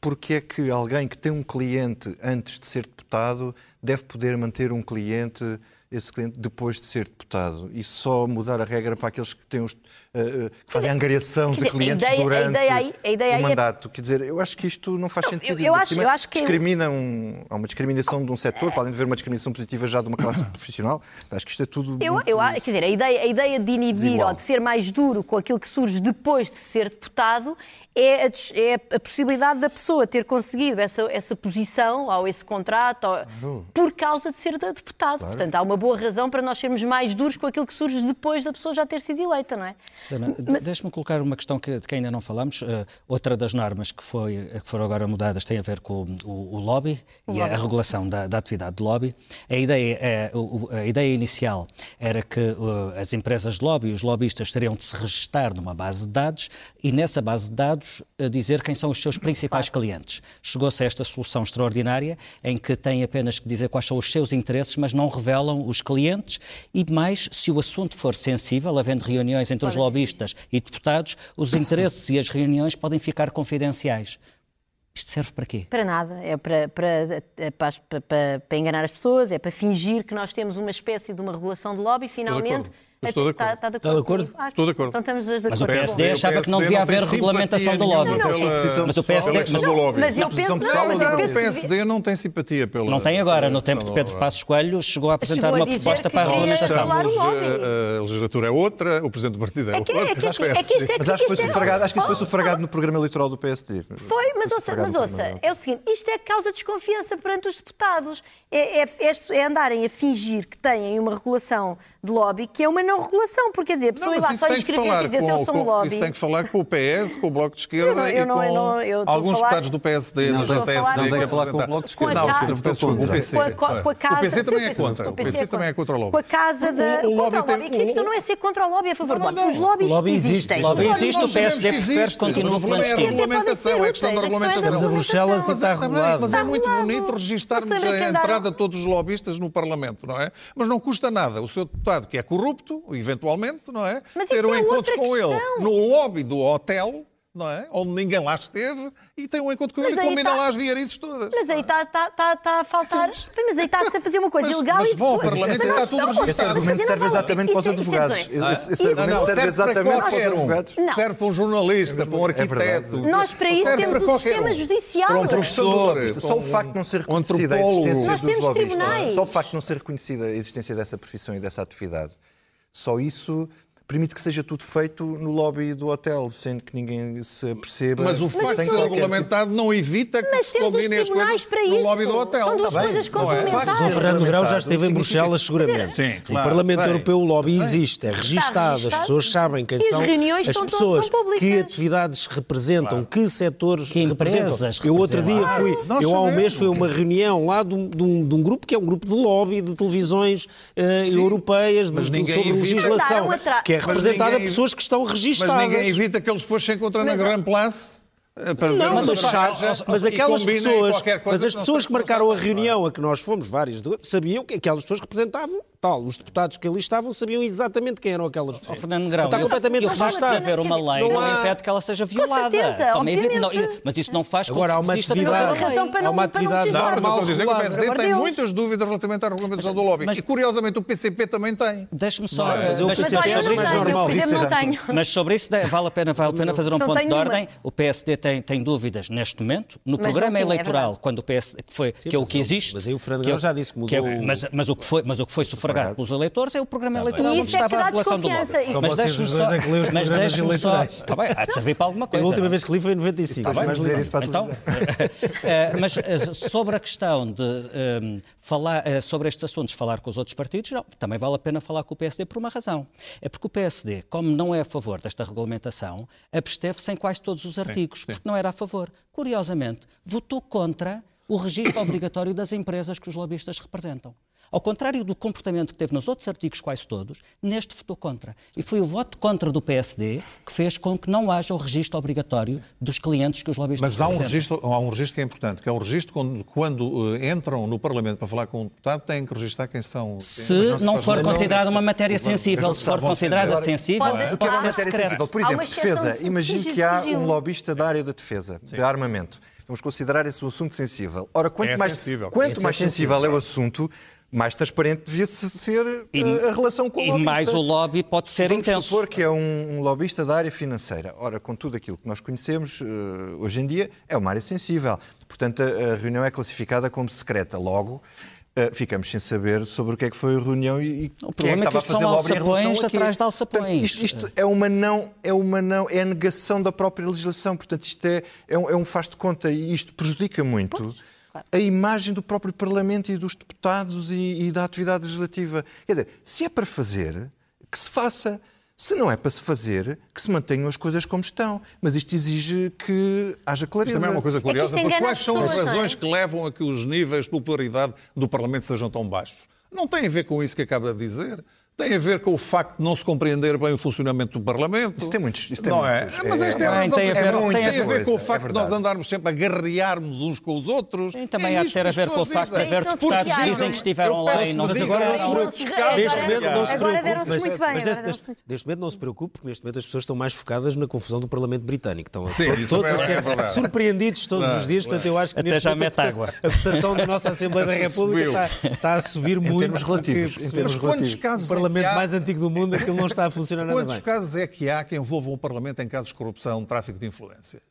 porque é que alguém que tem um cliente antes de ser deputado deve poder manter um cliente esse cliente depois de ser deputado? E só mudar a regra para aqueles que, têm os, que fazem angariação de clientes ideia, durante a ideia aí, a ideia o é mandato. É... Quer dizer, eu acho que isto não faz sentido. Eu, eu acho, eu acho que discrimina um, há uma discriminação de um setor, para além de haver uma discriminação positiva já de uma classe <coughs> profissional. Acho que isto é tudo. Eu, eu, quer dizer, a ideia, a ideia de inibir desigual. ou de ser mais duro com aquilo que surge depois de ser deputado é a, é a possibilidade da pessoa ter conseguido essa, essa posição ou esse contrato ou, por causa de ser deputado. Claro. Portanto, há uma boa razão para nós sermos mais duros com aquilo que surge depois da pessoa já ter sido eleita, não é? Mas... Deixe-me colocar uma questão que, de que ainda não falamos. Uh, outra das normas que, foi, que foram agora mudadas tem a ver com o, o lobby o e lobby. A, a, regulação da, da, atividade de lobby. A ideia, é, a ideia inicial era que uh, as empresas de lobby, os lobbyistas, teriam de se registrar numa base de dados e nessa base de dados uh, dizer quem são os seus principais clientes. Chegou-se a esta solução extraordinária em que têm apenas que dizer quais são os seus interesses, mas não revelam os clientes e mais, se o assunto for sensível, havendo reuniões entre os lobistas e deputados, os interesses e as reuniões podem ficar confidenciais. Isto serve para quê? Para nada. É para, para, é para, para, para enganar as pessoas, é para fingir que nós temos uma espécie de uma regulação de lobby, finalmente Estou de acordo. Está, está de acordo? Está de acordo? Estou de acordo. Então estamos dois de acordo. Mas o PSD achava que não devia haver regulamentação do lobby. Mas o PSD... Mas eu penso... Não, o PSD não tem simpatia pelo... Não tem agora. No tempo de Pedro Passos Coelho chegou a apresentar uma proposta para a regulamentação. A legislatura é outra, o Presidente do Partido é outro. Mas acho que foi sufragado no programa eleitoral do PSD. Foi, mas ouça, é o seguinte, isto é causa de desconfiança perante os deputados. É, é, é, é andarem a fingir que têm uma regulação de lobby que é uma não regulação, porque quer dizer, a pessoa não, ir lá só inscrever e dizer eu sou um lobby. Isso tem que falar com o PS, com o Bloco de Esquerda eu não, eu não, e com eu alguns falar... deputados do PSD, não, GTSD. Não tem que falar com o Bloco de Esquerda. Não, o PC. Com a casa, o PC também é contra. O PC também é contra o lobby. Com a casa da... O lobby tem... A questão não é ser contra o lobby, é a favor do lobby. Os lobbies existem. O lobby existe, o PSD prefere que continue pela esquerda. É a regulamentação, é a questão da regulamentação. Estamos a Bruxelas e está regulado. Mas é muito bonito registarmos a entrada de todos os lobistas no Parlamento, não é? Mas não custa nada. O seu deputado, que é corrupto, eventualmente, não é? Mas Ter um é encontro com ele no lobby do hotel não é? Onde ninguém lá esteve e tem um encontro com ele e combina tá... lá as viarices todas. Mas aí está tá, tá, tá a faltar. Mas aí está-se a fazer uma coisa mas, ilegal mas e vão ao Parlamento e está tudo registrado. Esse argumento serve exatamente para os advogados. Esse argumento serve exatamente para os advogados. Serve para um jornalista, para um arquiteto. Nós para isso temos um sistema judicial. Para um professor. Só o facto de não ser reconhecida a existência dos lobistas. Só o facto de não ser reconhecida a existência dessa profissão e dessa atividade. Só isso permite que seja tudo feito no lobby do hotel, sendo que ninguém se perceba. Mas o facto de ser regulamentado tipo... não evita que Mas se combinem as coisas no lobby do hotel. São duas coisas complementares. O Fernando Grão já esteve em Bruxelas, seguramente. Sim, claro, o Parlamento sei. Europeu, o lobby existe, é registado, as pessoas sabem quem são as pessoas, que atividades representam, claro. que setores que representam. Eu outro dia fui, eu há um mês fui a uma reunião lá de um, de, um, de um, grupo que é um grupo de lobby de televisões uh, europeias de, sobre legislação, que que é representada ninguém, pessoas que estão registadas. Mas ninguém evita que eles depois se encontrem na Grand Place para não, mas, mas, mas aquelas pessoas, mas as pessoas que marcaram a reunião a que nós fomos várias, sabiam que aquelas pessoas representavam tal. Os deputados que ali estavam sabiam exatamente quem eram aquelas pessoas. Oh, Fernando Grão, está completamente o facto de haver uma lei não, não impede que ela seja violada. Com certeza, não, mas isso não faz com Agora, há uma atividade, há uma atividade não, normal. Mas eu estou a dizer que o PSD tem muitas dúvidas relativamente à regulamentação do lobby. E curiosamente o PCP também tem. Deixe-me só. Mas o PCP é mais normal. Mas sobre isso vale a pena, vale a pena fazer um ponto de ordem. O PSD tem, tem dúvidas neste momento, no Mas programa tinha, é eleitoral, verdade. quando o PSD, que, foi, que é o que existe. mas aí o Fernando que é já disse que que é mudou mas, mas o que foi, mas o que foi sufragado pelos eleitores é o programa eleitoral E onde isso é que estava a regulação do lobby. Mas deixe-me só. é Mas deixe-me só. Está bem, há de servir para alguma A coisa. última não é? vez que li foi em 95. Tá bem, dizer isso para a então, <laughs> eh, mas eh, sobre a questão de eh, falar eh, sobre estes assuntos, falar com os outros partidos, não, também vale a pena falar com o PSD por uma razão. É porque o PSD, como não é a favor desta regulamentação, absteve-se em quase todos os artigos, porque não era a favor. Curiosamente, votou contra o registro obrigatório das empresas que os lobistas representam. Ao contrário do comportamento que teve nos outros artigos quase todos, neste votou contra. E foi o voto contra do PSD que fez com que não haja o registro obrigatório dos clientes que os lobistas Mas há um, registro, há um registro que é importante, que é o registro quando, quando eh, entram no Parlamento para falar com um deputado, têm que registrar quem são. Se não faz for considerada uma matéria sensível, se for considerada sensível, Pode- é pode ser secreta. Por exemplo, defesa. de Imagine sigilo- que há sigilo. um lobista da área da defesa, de armamento. Vamos considerar esse um assunto sensível. Ora, quanto É mais, sensível. quanto é mais sensível é o assunto, mais transparente devia -se ser E- eh, a relação com o E lobista. mais o lobby pode ser Vamos intenso. supor que é um, um lobista da área financeira. Ora, com tudo aquilo que nós conhecemos eh, hoje em dia, é uma área sensível. Portanto, a, reunião é classificada como secreta. Logo, eh, ficamos sem saber sobre o que é que foi a reunião e, e quem problema é é que que estava a isto são fazer lobby em relação alçapões atrás de alçapões. Portanto, isto, isto é uma não, é uma não, é a negação da própria legislação. Portanto, isto é, é, um, é um faz de conta e isto prejudica muito a imagem do próprio Parlamento e dos deputados e, e da atividade legislativa. Quer dizer, se é para fazer, que se faça. Se não é para se fazer, que se mantenham as coisas como estão. Mas isto exige que haja Mas clareza. também é uma coisa curiosa, isto porque quais são as é? razões que levam a que os níveis de popularidade do Parlamento sejam tão baixos? Não tem a ver com isso que acaba de dizer. Tem a ver com o facto de não se compreender bem o funcionamento do Parlamento. Isso tem muitos- isso tem não muitos. é? Mas É- esta é a Tem, razão. tem a É ver- muito- tem a tem a ver com o coisa, facto é de nós andarmos sempre a guerrearmos uns com os outros. Também É há de ter a ver com o facto de haver deputados que dizem que estiveram lá e não digam, agora não. se escapa. Neste Agora- momento não se preocupe, deram-se mas, muito bem, mas agora neste, momento não se preocupe, porque neste momento as pessoas estão mais focadas na confusão do Parlamento Britânico. Estão todos a é ser surpreendidos todos os dias, portanto eu acho que Até neste já mete a água. votação- a votação da nossa Assembleia da <laughs> República está, a subir muito. termos relativos, em termos que Quantos relativos. casos Parlamento há- mais antigo do mundo aquilo não está a funcionar nada Quantos bem. casos é que há que envolvam o Parlamento em casos de corrupção, tráfico de influência?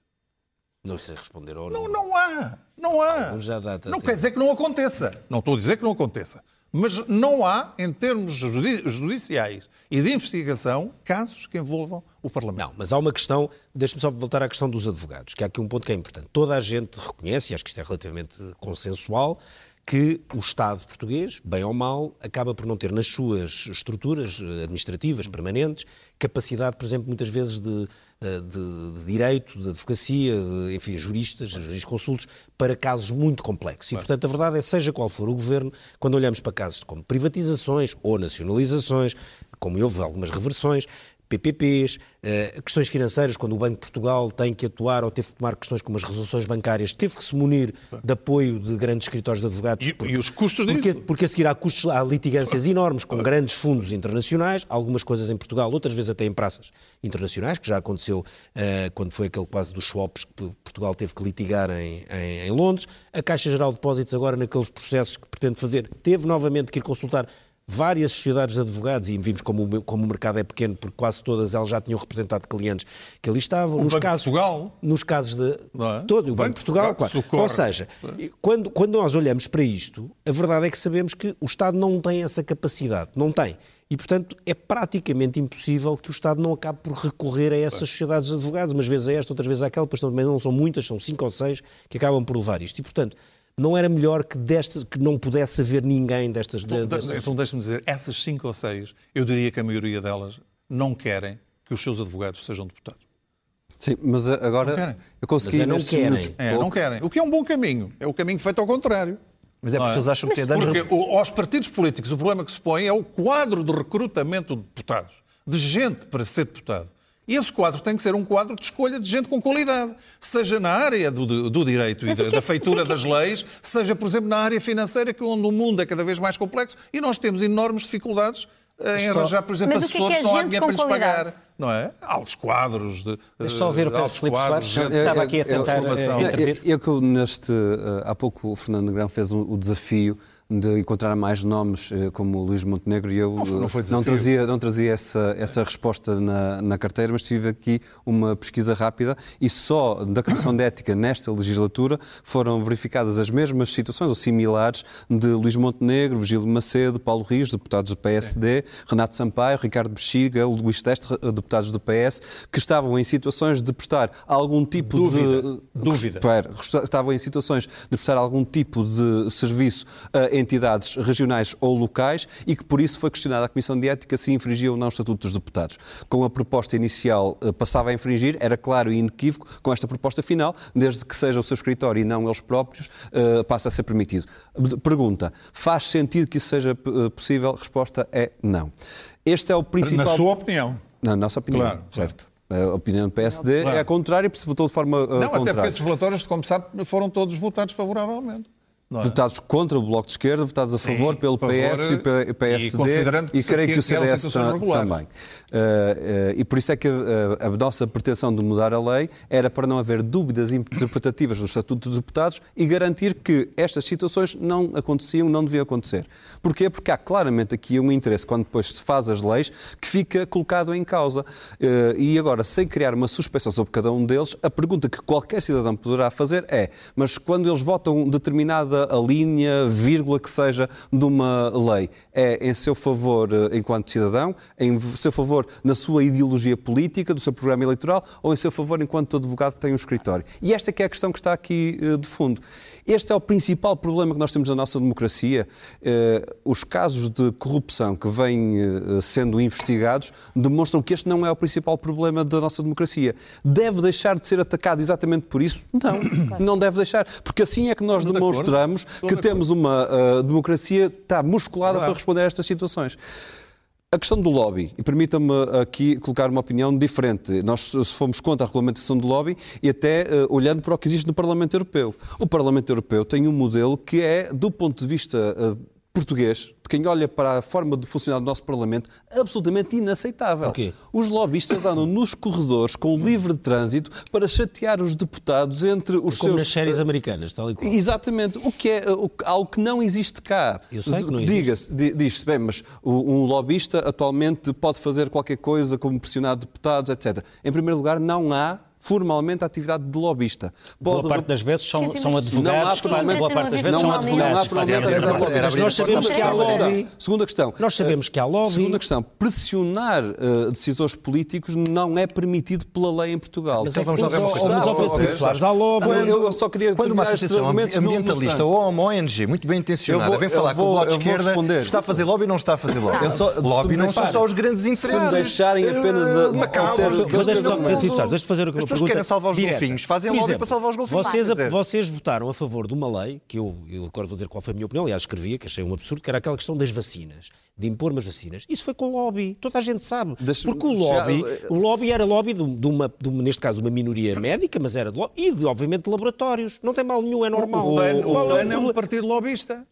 Não sei responder ou Não, não há. Não há. Já dá, não quer dizer que não aconteça. Não estou a dizer que não aconteça. Mas não há, em termos judi- judiciais e de investigação, casos que envolvam o Parlamento. Não, mas há uma questão, deixe-me só voltar à questão dos advogados, que há aqui um ponto que é importante. Toda a gente reconhece, e acho que isto é relativamente consensual, que o Estado português, bem ou mal, acaba por não ter nas suas estruturas eh, administrativas permanentes capacidade, por exemplo, muitas vezes de, eh, de- de direito, de advocacia, de, enfim, juristas, jurisconsultos, para casos muito complexos. E, portanto, a verdade é, seja qual for o governo, quando olhamos para casos como privatizações ou nacionalizações, como houve algumas reversões, PPPs, eh, questões financeiras, quando o Banco de Portugal tem que atuar ou teve que tomar questões como as resoluções bancárias, teve que se munir de apoio de grandes escritórios de advogados. E- e os custos porque, disso? Porque a seguir há custos, há litigâncias enormes com grandes fundos internacionais, algumas coisas em Portugal, outras vezes até em praças internacionais, que já aconteceu eh, quando foi aquele quase dos swaps que Portugal teve que litigar em, em- em Londres. A Caixa Geral de Depósitos, agora naqueles processos que pretende fazer, teve novamente que ir consultar várias sociedades de advogados e vimos como, o- como o mercado é pequeno, porque quase todas elas já tinham representado clientes que ali estavam. O nos Banco de casos, Portugal? Nos casos de. É? Todo, o Banco de Portugal, claro. socorre. Ou seja, quando, quando nós olhamos para isto, a verdade é que sabemos que o Estado não tem essa capacidade. Não tem. E, portanto, é praticamente impossível que o Estado não acabe por recorrer a essas sociedades de advogados, umas vezes a esta, outras vezes àquela, pois também não são muitas, são cinco ou seis que acabam por levar isto. E, portanto, não era melhor que, desta, que não pudesse haver ninguém destas. de- destas- Então deixe-me dizer, essas cinco ou seis, eu diria que a maioria delas não querem que os seus advogados sejam deputados. Sim, mas Não agora querem. eu consegui Mas é não querem. minutos É, pouco- não querem. O que é um bom caminho. É o caminho feito ao contrário. Mas é Não porque é? eles acham que têm danos. Porque o- aos partidos políticos o problema que se põe é o quadro de recrutamento de deputados, de gente para ser deputado. E esse quadro tem que ser um quadro de escolha de gente com qualidade, seja na área do, do direito e da, é da que- feitura que é das leis, seja, por exemplo, na área financeira, que é onde o mundo é cada vez mais complexo e nós temos enormes dificuldades eh, em Só- arranjar, por exemplo, Mas o que é que assessores é que não há dinheiro para lhes qualidade? pagar. não é? Altos quadros de. Deixa só ver o Pedro altos Filipe quadros, Soares. gente- Estava aqui a eu- eu- tentar eh, Eu, neste, eh, há pouco o Fernando Negrão fez o, o desafio de encontrar mais nomes eh, como o Luís Montenegro e eu Não foi- não eh, desafio. trazia, não trazia essa, essa resposta na, na carteira, mas tive aqui uma pesquisa rápida e só da Comissão de Ética nesta legislatura foram verificadas as mesmas situações ou similares de Luís Montenegro, Virgílio Macedo, Paulo Rios, deputados do PSD, Renato Sampaio, Ricardo Bexiga, Luís Teste, deputados do PS, que estavam em situações de prestar algum tipo Dúvida. de Dúvida. Espera, estavam em situações de prestar algum tipo de serviço a entidades regionais ou locais e que por isso foi questionada a Comissão de Ética se infringia ou não o Estatuto dos Deputados. Com a proposta inicial eh, passava a infringir, era claro e inequívoco, com esta proposta final, desde que seja o seu escritório e não eles próprios, eh, passa a ser permitido. Pergunta, faz sentido que isso seja eh, possível? Resposta é não. Este é o principal... Na sua opinião. Na nossa opinião, Claro, certo. A opinião do PSD Claro. é a contrária, porque se votou de forma eh, Não, até porque contrária. esses relatórios, como sabe, foram todos votados favoravelmente. É? Votados contra o Bloco de Esquerda, votados a favor pelo a favor, PS e e PSD e se- creio que, que o CDS regulares. também. Uh, uh, e por isso é que uh, a nossa pretensão de mudar a lei era para não haver dúvidas interpretativas no Estatuto dos Deputados e garantir que estas situações não aconteciam, não deviam acontecer. Porquê? Porque há claramente aqui um interesse, quando depois se faz as leis, que fica colocado em causa. Uh, e agora, sem criar uma suspeição sobre cada um deles, a pergunta que qualquer cidadão poderá fazer é: mas quando eles votam determinada a linha, vírgula que seja de uma lei, é em seu favor uh, enquanto cidadão, em seu favor na sua ideologia política, do seu programa eleitoral, ou em seu favor enquanto advogado que tem um escritório? E esta é que é a questão que está aqui uh, de fundo. Este é o principal problema que nós temos na nossa democracia. Uh, os casos de corrupção que vêm uh, sendo investigados demonstram que este não é o principal problema da nossa democracia. Deve deixar de ser atacado exatamente por isso? Não, não deve deixar. Porque assim é que nós de demonstramos Estou que de temos uma uh, democracia que está musculada Verdade. para responder a estas situações. A questão do lobby, e permita-me aqui colocar uma opinião diferente. Nós fomos contra a regulamentação do lobby e até eh, olhando para o que existe no Parlamento Europeu. O Parlamento Europeu tem um modelo que é, do ponto de vista eh, português, de quem olha para a forma de funcionar do nosso Parlamento, absolutamente inaceitável. Porquê? Os lobistas andam nos corredores com livre trânsito para chatear os deputados entre os Como seus... nas séries americanas, tal e qual. Exatamente, o que é algo que não existe cá. Eu sei que não. Diga-se, di- diz-se, bem, mas um lobista atualmente pode fazer qualquer coisa como pressionar deputados, etc. Em primeiro lugar, não há formalmente a atividade de lobista. Boa Pode parte das vezes são, são advogados que fazem, boa parte das vezes Não são advogados. que. Mas nós sabemos que há lobby. Segunda questão. Nós sabemos que há lobby. Segunda questão. Pressionar eh, decisores políticos não é permitido pela lei em Portugal. Mas é vamos lá ver uma coisa. Há lobby. Eu eu só queria Quando uma associação ambientalista ou uma ONG muito bem intencionada Eu vou- vem eu falar com o Bloco de eu Esquerda, está a fazer lobby ou não está a fazer lobby? Eu lobby não são só os grandes interesses. se me deixarem apenas a- Macau, a ser- os- Mas deixa-me só, não- Pedro Filipe Pessoas querem salvar os direta. golfinhos, fazem Por lobby exemplo, para salvar os golfinhos. Vocês, dizer- vocês votaram a favor de uma lei, que eu, eu agora vou dizer qual foi a minha opinião, aliás escrevia, que achei um absurdo, que era aquela questão das vacinas, de impor umas vacinas. Isso foi com lobby, toda a gente sabe. Porque o já- lobby, o lobby era lobby de, de uma, de uma- neste caso, uma minoria médica, mas era de lobby, e de, obviamente de laboratórios. Não tem mal nenhum, é normal. O PAN, Qual o é PAN é um partido lobista.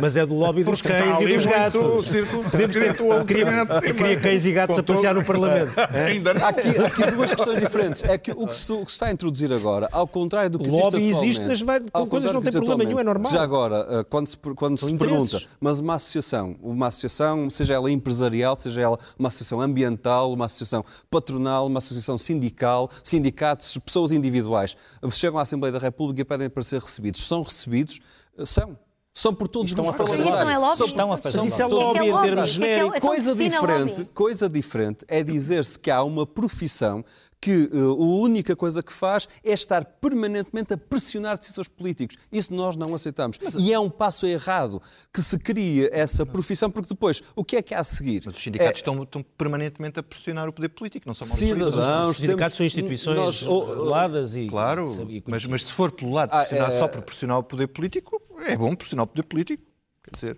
Mas é do lobby dos Porque cães e dos gatos. círculo- Podemos ter, espiritual queria, tremendo. queria cães e gatos a passear no Parlamento. <laughs> Ainda não. Há aqui, há aqui duas questões diferentes. É que o que, se, o que se está a introduzir agora, ao contrário do que O existe lobby existe nas com coisas não tem problema nenhum, é normal. Já agora, eh, quando se, quando se pergunta, mas uma associação, uma associação, seja ela empresarial, seja ela uma associação ambiental, uma associação patronal, uma associação sindical, sindicatos, pessoas individuais, chegam à Assembleia da República e pedem para ser recebidos. São recebidos? Eh, São. São por todos os Estão a grupos fazer parlamentares. lobby. Isso não é lobby? São- Estão a fazer Mas isso é lobby. em lobby? termos é é- genéricos. Coisa diferente, coisa diferente é dizer-se que há uma profissão que uh, a única coisa que faz é estar permanentemente a pressionar decisores políticos. Isso nós não aceitamos. E é um passo errado que se cria essa profissão, porque depois, o que é que há a seguir? Mas os sindicatos É- estão, estão permanentemente a pressionar o poder político, não são mal Cidadãos, Os sindicatos são temos- instituições nós- oh, oh, reguladas e... Claro, e- mas, mas se for pelo lado de Ah, pressionar é- só por pressionar o poder político, é bom pressionar o poder político.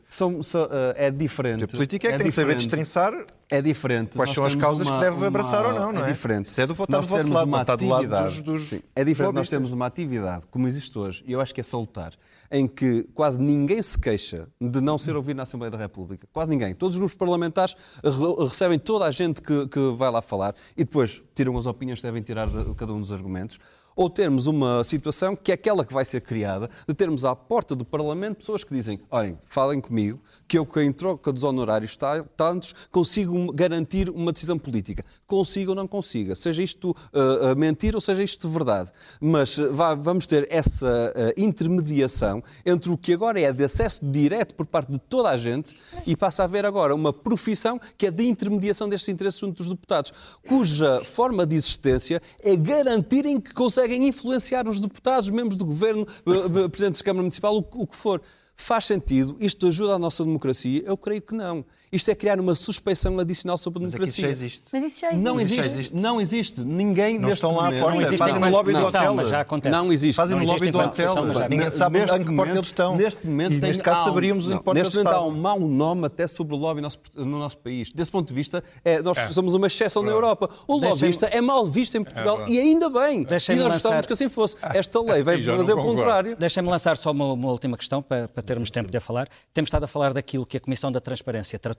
São- são, uh, é diferente. poder político é que tem que saber diferente. destrinçar É diferente. Quais Nós são as causas uma- que deve uma- abraçar ou não, não é? É diferente. Isso é do votar do vosso lado, uma não está do lado dos- dos Sim, É diferente nós temos uma atividade, como existe hoje, e eu acho que é salutar, em que quase ninguém se queixa de não ser ouvido na Assembleia da República. Quase ninguém. Todos os grupos parlamentares re- recebem toda a gente que, que vai lá falar e depois tiram as opiniões que devem tirar de cada um dos argumentos. Ou termos uma situação que é aquela que vai ser criada, de termos à porta do Parlamento pessoas que dizem: olhem, falem comigo, que eu, que em troca dos honorários ta- tantos, consigo garantir uma decisão política. Consiga ou não consiga. Seja isto uh, uh, mentira ou seja isto verdade. Mas uh, vamos ter essa uh, intermediação entre o que agora é de acesso direto por parte de toda a gente e passa a haver agora uma profissão que é de intermediação destes interesses junto dos deputados, cuja forma de existência é garantirem que conseguem influenciar os deputados, membros do governo, eh, eh, presidentes de Câmara Municipal, o que for. Faz sentido? Isto ajuda a nossa democracia? Eu creio que não. Isto é criar uma suspeição adicional sobre a Mas aqui isso democracia. já existe. Mas isso já existe. Não Isso já existe, existe. não existe. Ninguém Não neste estão lá à momento- porta, Não existe fazem no lobby do discussão, hotel. mas já acontece. Não existe. Fazem Não no lobby existe do hotel. mas Ninguém sabe Neste em que porta momento- eles estão. Neste momento, e neste caso um- saberíamos em não, que porta Neste eles momento há um mau nome até sobre o lobby nosso- no nosso país. Desse ponto de vista, é, nós somos uma exceção na Europa. O lobbyista é mal visto em Portugal e ainda bem. E nós gostávamos que assim fosse. Esta lei <laughs> vai não fazer o contrário. Deixem-me lançar só uma, última questão para, para termos tempo de a falar. Temos estado a falar daquilo que a Comissão da Transparência tratou.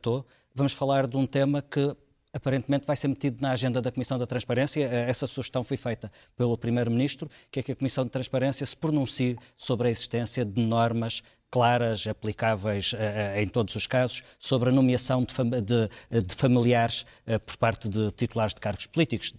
Vamos falar de um tema que aparentemente vai ser metido na agenda da Comissão da Transparência. Eh, Essa sugestão foi feita pelo Primeiro-Ministro, que é que a Comissão de Transparência se pronuncie sobre a existência de normas claras, aplicáveis eh, eh, em todos os casos, sobre a nomeação de, fam- de- de familiares por parte de titulares de cargos políticos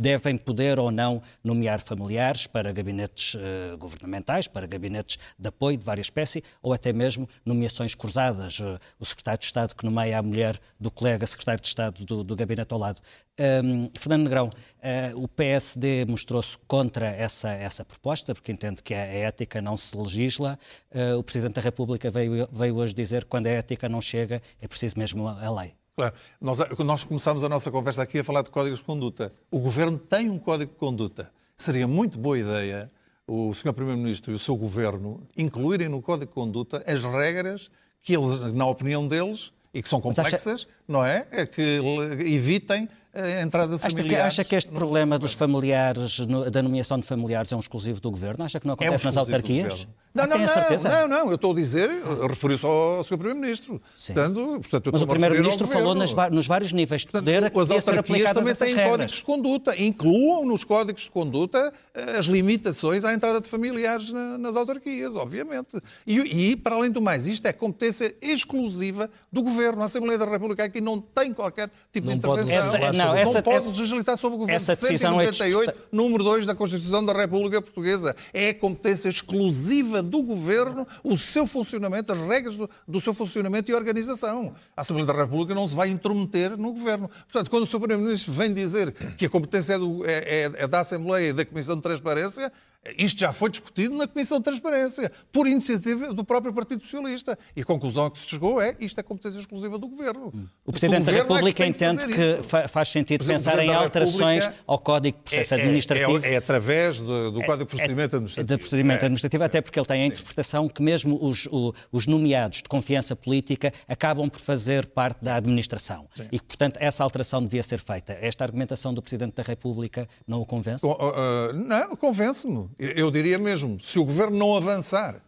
devem poder ou não nomear familiares para gabinetes eh, governamentais, para gabinetes de apoio de várias espécies, ou até mesmo nomeações cruzadas. Eh, o secretário de Estado que nomeia a mulher do colega secretário de Estado do, do gabinete ao lado. Hum, Fernando Negrão, eh, o PSD mostrou-se contra essa, essa proposta, porque entende que a ética não se legisla. Eh, o Presidente da República veio, veio hoje dizer que quando a ética não chega, é preciso mesmo a lei. Claro. Nós, nós começámos a nossa conversa aqui a falar de códigos de conduta. O Governo tem um código de conduta. Seria muito boa ideia o Sr. Primeiro-Ministro e o seu Governo incluírem no código de conduta as regras que eles, na opinião deles, e que são acha- complexas, não é? É que evitem a entrada de Acha que, familiares. acha que este problema dos familiares, no- da nomeação de familiares, é um exclusivo do governo? Acha que não É um acontece nas autarquias? Não, Ah, não, não, certeza? não, não, eu estou a dizer, referiu-se ao Sr. Primeiro-Ministro. Sim. Portanto, portanto, Mas o ao Primeiro-Ministro falou nas nos vários níveis de poder a que Portanto, as autarquias também têm regras. códigos de conduta. Incluam nos códigos de conduta eh, as limitações à entrada de familiares na- nas autarquias, obviamente. E, e, para além do mais, isto é competência exclusiva do Governo. A Assembleia da República aqui não tem qualquer tipo Não de intervenção. Essa- não, não essa- pode essa- legislar sobre o Governo. essa decisão é 198, número 2 da Constituição da República Portuguesa. É competência exclusiva do Governo o seu funcionamento, as regras do, do seu funcionamento e organização. A Assembleia da República não se vai intrometer no Governo. Portanto, quando o Sr. Primeiro-Ministro vem dizer que a competência é, do- é- é- é da Assembleia e da Comissão de Transparência, isto já foi discutido na Comissão de Transparência, por iniciativa do próprio Partido Socialista. E a conclusão a que se chegou é isto é competência exclusiva do Governo. O Presidente da Governo é República tem entende que fa- faz sentido pensar em alterações República ao Código de Processo É- é- Administrativo. É, é através do, do Código de Procedimento Administrativo. De procedimento É, administrativo, até porque ele tem a interpretação que mesmo os, o- os nomeados de confiança política acabam por fazer parte da administração. E que, portanto, essa alteração devia ser feita. Esta argumentação do Presidente da República não o convence? Co- uh, Não, convence-me. Eu diria mesmo, se o Governo não avançar,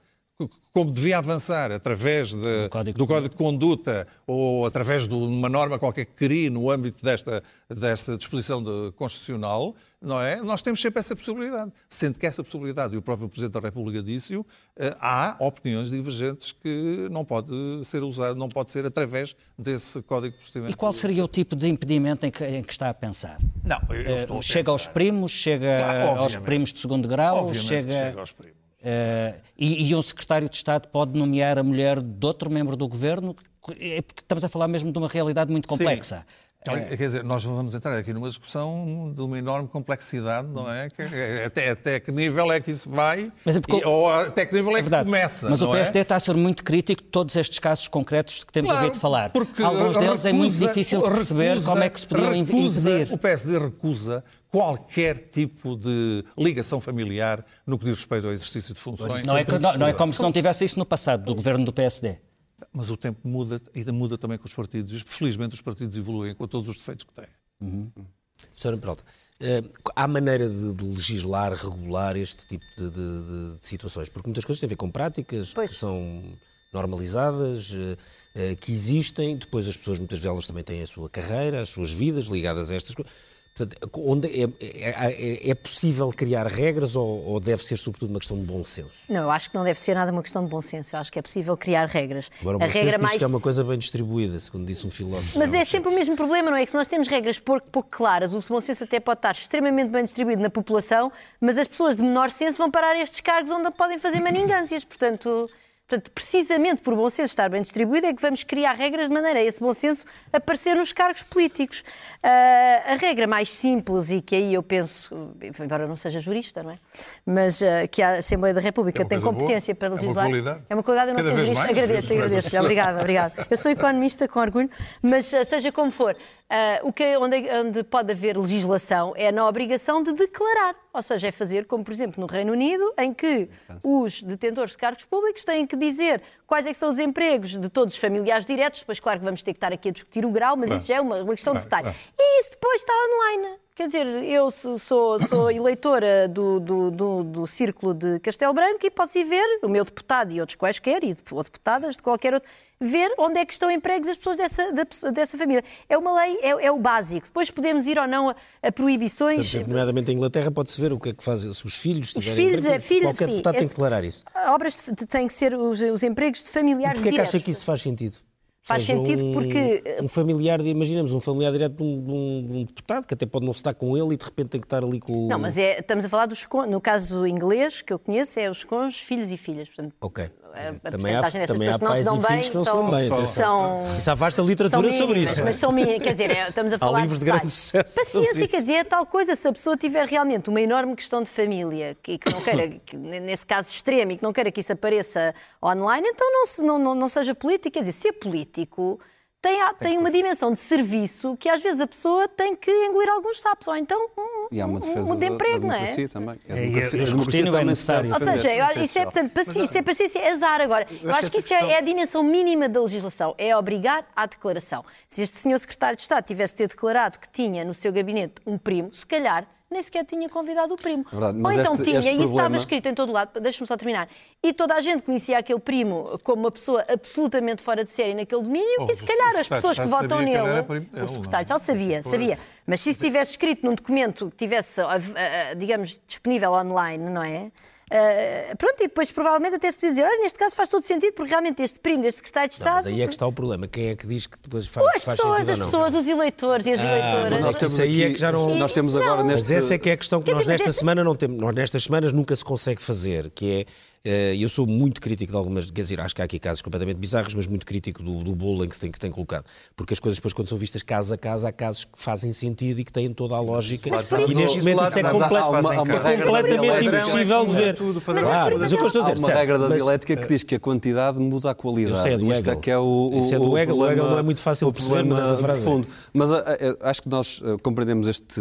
como devia avançar, através de- Código do Código de Conduta ou através de uma norma qualquer que crie no âmbito desta, desta disposição de- constitucional, não é? Nós temos sempre essa possibilidade. Sendo que essa possibilidade, e o próprio Presidente da República disse-o, eh, há opiniões divergentes que não pode ser usado, não pode ser através desse Código de Procedimento. E qual seria o tipo de impedimento em que, em que está a pensar? Não, eu Eh, estou a chega aos primos, chega Claro, aos primos de segundo grau, Obviamente chega. chega aos primos. Eh, e, e um secretário de Estado pode nomear a mulher de outro membro do governo? É porque estamos a falar mesmo de uma realidade muito complexa. Olha, Quer dizer, nós vamos entrar aqui numa discussão de uma enorme complexidade, não é? Que- Até, até que nível é que isso vai? Mas é porque- E- ou até que nível é, É que começa? Mas o não é? PSD está a ser muito crítico de todos estes casos concretos de que temos Claro, ouvido falar. porque Alguns deles é muito recusa- difícil de perceber recusa- como é que se podiam recusa- impedir. O PSD recusa qualquer tipo de ligação familiar no que diz respeito ao exercício de funções. Não é, que- não, não é como se não tivesse isso no passado do governo do PSD. Mas o tempo muda e muda também com os partidos. E, felizmente os partidos evoluem com todos os defeitos que têm. Uhum. Sra. Peralta, uh, há maneira de, de, legislar, regular este tipo de, de, de, situações? Porque muitas coisas têm a ver com práticas pois. que são normalizadas, uh, uh, que existem, depois as pessoas, muitas delas também têm a sua carreira, as suas vidas ligadas a estas coisas. Portanto, onde é, é, é, é, possível criar regras ou, ou, deve ser sobretudo uma questão de bom senso? Não, eu acho que não deve ser nada uma questão de bom senso. Eu acho que é possível criar regras. Agora, o a regra mais... que é uma coisa bem distribuída, segundo disse um filósofo. Mas é sempre o mesmo problema, não é? Que se nós temos regras pouco, pouco claras, o bom senso até pode estar extremamente bem distribuído na população, mas as pessoas de menor senso vão parar estes cargos onde podem fazer maningâncias. Portanto, Portanto, precisamente por bom senso estar bem distribuído, é que vamos criar regras de maneira a esse bom senso aparecer nos cargos políticos. Uh, a regra mais simples, e que aí eu penso, embora não seja jurista, não é? Mas uh, que a Assembleia da República é tem competência boa. para legislar. É uma qualidade. É uma qualidade, eu não sou jurista. Mais, agradeço, agradeço. Obrigada, obrigada. Eu sou economista com orgulho, mas uh, seja como for, Uh, o que, é onde, onde, pode haver legislação é na obrigação de declarar, ou seja, é fazer como, por exemplo, no Reino Unido, em que os detentores de cargos públicos têm que dizer quais é que são os empregos de todos os familiares diretos, depois claro que vamos ter que estar aqui a discutir o grau, mas isso já é uma, uma questão de detalhe. E isso depois está online. Quer dizer, eu sou, sou eleitora do, do, do, do, Círculo de Castelo Branco e posso ir ver o meu deputado e outros quaisquer, e, ou deputadas de qualquer outro, ver onde é que estão empregos as pessoas dessa, dessa família. É uma lei, é, é o básico. Depois podemos ir ou não a, a proibições. Portanto, nomeadamente em Inglaterra pode-se ver o que é que fazem se os filhos Os filhos, emprego, filhos, qualquer sim, deputado é, tem que declarar isso. Obras têm que ser os, os empregos de familiares e porquê diretos. é que acha que isso faz sentido? Faz seja, sentido um, porque. Um familiar, imaginemos, um familiar direto de um, de, um, de um, deputado que até pode não se dar com ele e de repente tem que estar ali com o. Não, mas é, estamos a falar dos. No caso inglês, que eu conheço, é os cônjuges, filhos e filhas. Portanto, ok. A, também há, também há pais e filhos que não são, bem. São, isso há vasta literatura sobre isso. Mas são minhas, quer dizer, é, estamos a <laughs> falar. Há livros de, de grande sucesso. Paciência, quer dizer, é tal coisa. Se a pessoa tiver realmente uma enorme questão de família, que, que não queira, que, nesse caso extremo, e que não queira que isso apareça online, então não, se, não, não, não seja político. Quer dizer, ser político tem, tem uma dimensão de serviço que às vezes a pessoa tem que engolir alguns sapos, ou então um, e há uma defesa um, de emprego, da, da não é? Também. A democracia, é, a democracia também é necessário. Ou seja, isso é, portanto, paciência, isso é paciência, é azar agora. Eu, eu acho, que, isso é, questão... é, a dimensão mínima da legislação, é obrigar à declaração. Se este senhor secretário de Estado tivesse ter declarado que tinha no seu gabinete um primo, se calhar nem sequer tinha convidado o primo. Verdade, Ou então este, tinha, este e isso problema... estava escrito em todo lado, deixa-me só terminar, e toda a gente conhecia aquele primo como uma pessoa absolutamente fora de série naquele domínio, oh, e se calhar as pessoas que votam nele. o secretário tal sabia, sabia. Mas se isso estivesse escrito num documento que tivesse, digamos, disponível online, não é? Uh, pronto, e depois provavelmente até se podia dizer, olha, neste caso faz todo sentido, porque realmente este primo deste secretário de Estado... Não, mas aí é que está o problema. Quem é que diz que depois faz, as faz pessoas, sentido as pessoas, os eleitores e as ah, eleitoras. Mas nós temos isso aí é que já não... Nós temos agora neste... Mas essa é que é a questão que nós nesta semana não temos, nós nestas semanas nunca se consegue fazer, que é eu sou muito crítico de algumas, quer dizer, acho que há aqui casos completamente bizarros, mas muito crítico do, do bolo em que se tem, que se tem colocado. Porque as coisas depois, quando são vistas caso a caso, há casos que fazem sentido e que têm toda a lógica. E neste momento isso é, complet... é completamente impossível de ver. Claro, mas o que eu estou a dizer. Há uma regra da dialética que diz que a quantidade muda a qualidade. Isso é do Hegel. É que é o, Isso é do Hegel. O Hegel não é muito fácil de perceber, mas essa frase. Fundo. Mas acho que nós eh, compreendemos este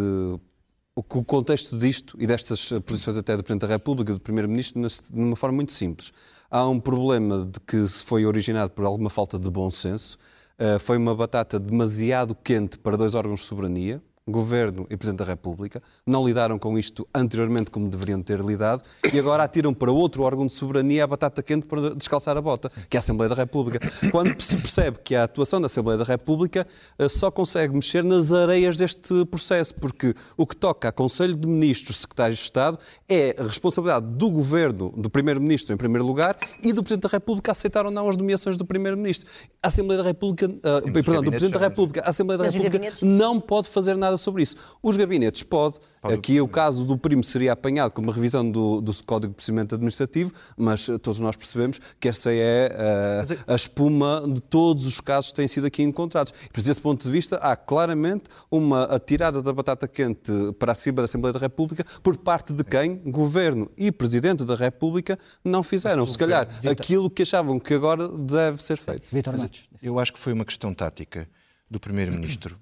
o, contexto disto e destas posições até do Presidente da República do Primeiro-Ministro de uma forma muito simples. Há um problema de que se foi originado por alguma falta de bom senso. Uh, foi uma batata demasiado quente para dois órgãos de soberania, Governo e Presidente da República, não lidaram com isto anteriormente como deveriam ter lidado e agora atiram para outro órgão de soberania a batata quente para descalçar a bota, que é a Assembleia da República. Quando se percebe que a atuação da Assembleia da República eh, só consegue mexer nas areias deste processo, porque o que toca a Conselho de Ministros, Secretários de Estado, é a responsabilidade do Governo, do Primeiro-Ministro em primeiro lugar, e do Presidente da República aceitar ou não as nomeações do Primeiro-Ministro. A Assembleia da República, uh, Sim, perdão, do Presidente da República, a Assembleia da República não pode fazer nada sobre isso. Os gabinetes pode, pode. Aqui o caso do primo seria apanhado com uma revisão do, do Código de Procedimento Administrativo, mas todos nós percebemos que essa é a, eh, a espuma de todos os casos que têm sido aqui encontrados. E, por esse ponto de vista, há claramente uma atirada da batata quente para cima da Assembleia da República por parte de quem? Governo e Presidente da República não fizeram, se calhar, aquilo que achavam que agora deve ser feito. Vitor Eu acho que foi uma questão tática do Primeiro-Ministro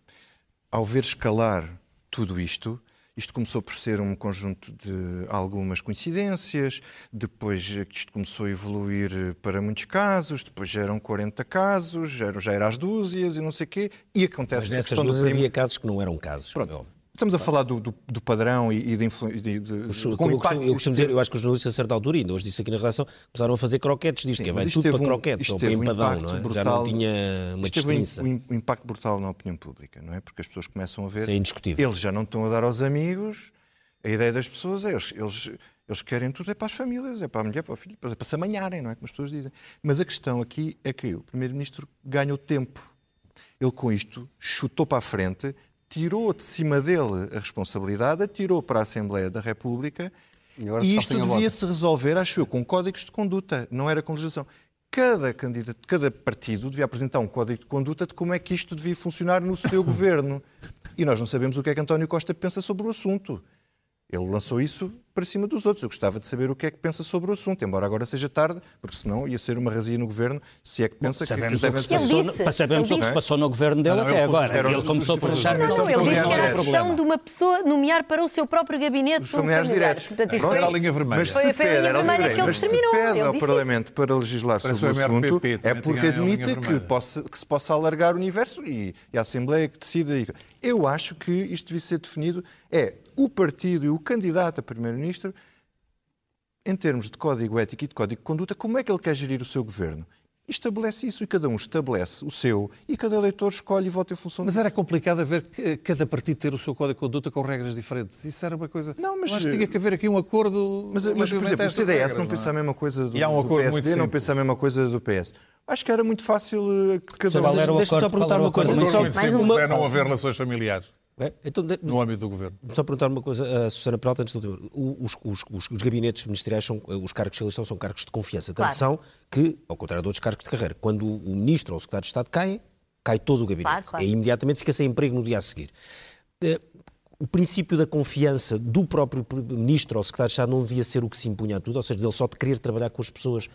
ao ver escalar tudo isto Isto começou por ser um conjunto de algumas coincidências, depois isto começou a evoluir para muitos casos, depois já eram 40 casos, já, já era às dúzias e não sei o quê, e acontece Mas nessas primo- havia casos que não eram casos. Pronto. É. Estamos a falar do, do- do padrão e, e de, de, de, Eu, de, eu, costumo- eu costumo dizer, eu acho que os jornalistas, a certa altura, ainda hoje disse aqui na redação, começaram a fazer croquetes disto, que Sim, vai tudo para um- croquetes, isto ou para um empadão, impacto não é? Já brutal. não tinha uma um, distinção. um- um impacto brutal na opinião pública, não é? Porque as pessoas começam a ver. Isso é indiscutível. Eles já não estão a dar aos amigos. A ideia das pessoas é eles, eles, eles querem tudo, é para as famílias, é para a mulher, para o filho, para, para se amanharem, não é? Como as pessoas dizem. Mas a questão aqui é que o Primeiro-Ministro ganhou tempo. Ele, com isto, chutou para a frente, tirou de cima dele a responsabilidade, atirou para a Assembleia da República E e isto sem a devia bota. se resolver, acho eu, com códigos de conduta, não era com legislação. Cada, candidato, cada partido devia apresentar um código de conduta de como é que isto devia funcionar no seu <laughs> governo. E nós não sabemos o que é que António Costa pensa sobre o assunto. Ele lançou isso para cima dos outros. Eu gostava de saber o que é que pensa sobre o assunto, embora agora seja tarde, porque senão ia ser uma razia no governo se é que pensa que, que Sabemos, que ser. Ele passou, disse, no- sabemos ele o que se passou no governo dele Não, não, até agora. Ele começou por achar que. Não, Os ele disse que era a questão de uma pessoa nomear para o seu próprio gabinete Os familiares familiar. diretos. Portanto, isso era a linha vermelha. Mas Foi- se foi a pede, linha era a linha vermelha que ele Mas se determinou. pede Ele ao disse Parlamento para legislar sobre o assunto, é porque admite que, que se possa alargar o universo e, a Assembleia que decida. Eu acho que isto devia ser definido. É o partido e o candidato a Primeiro-Ministro, em termos de código ético e de código de conduta, como é que ele quer gerir o seu governo? E estabelece isso e cada um estabelece o seu e cada eleitor escolhe e vota em função Mas era complicado haver cada partido ter o seu código de conduta com regras diferentes. Isso era uma coisa. Não, mas- Eu acho que tinha que haver aqui um acordo. Mas, mas, por exemplo, a o CDS regras, não é? pensa a mesma coisa do, E há um do acordo PSD, muito não pensa a mesma coisa do PS. Acho que era muito fácil eh, que cada um... Deixa-me só perguntar uma coisa. Só- muito mais uma- é não haver relações familiares É? Então, de- no âmbito do governo. Só perguntar uma coisa a Susana Peralta antes do Os, os, os, os gabinetes ministeriais, são, os cargos de eleição são cargos de confiança. Tanto Claro. são que, ao contrário de outros cargos de carreira, quando o ministro ou o secretário de Estado caem, cai todo o gabinete. Claro, claro. E imediatamente fica sem emprego no dia a seguir. Eh, O princípio da confiança do próprio ministro ou secretário de Estado não devia ser o que se impunha a tudo, ou seja, dele só de querer trabalhar com as pessoas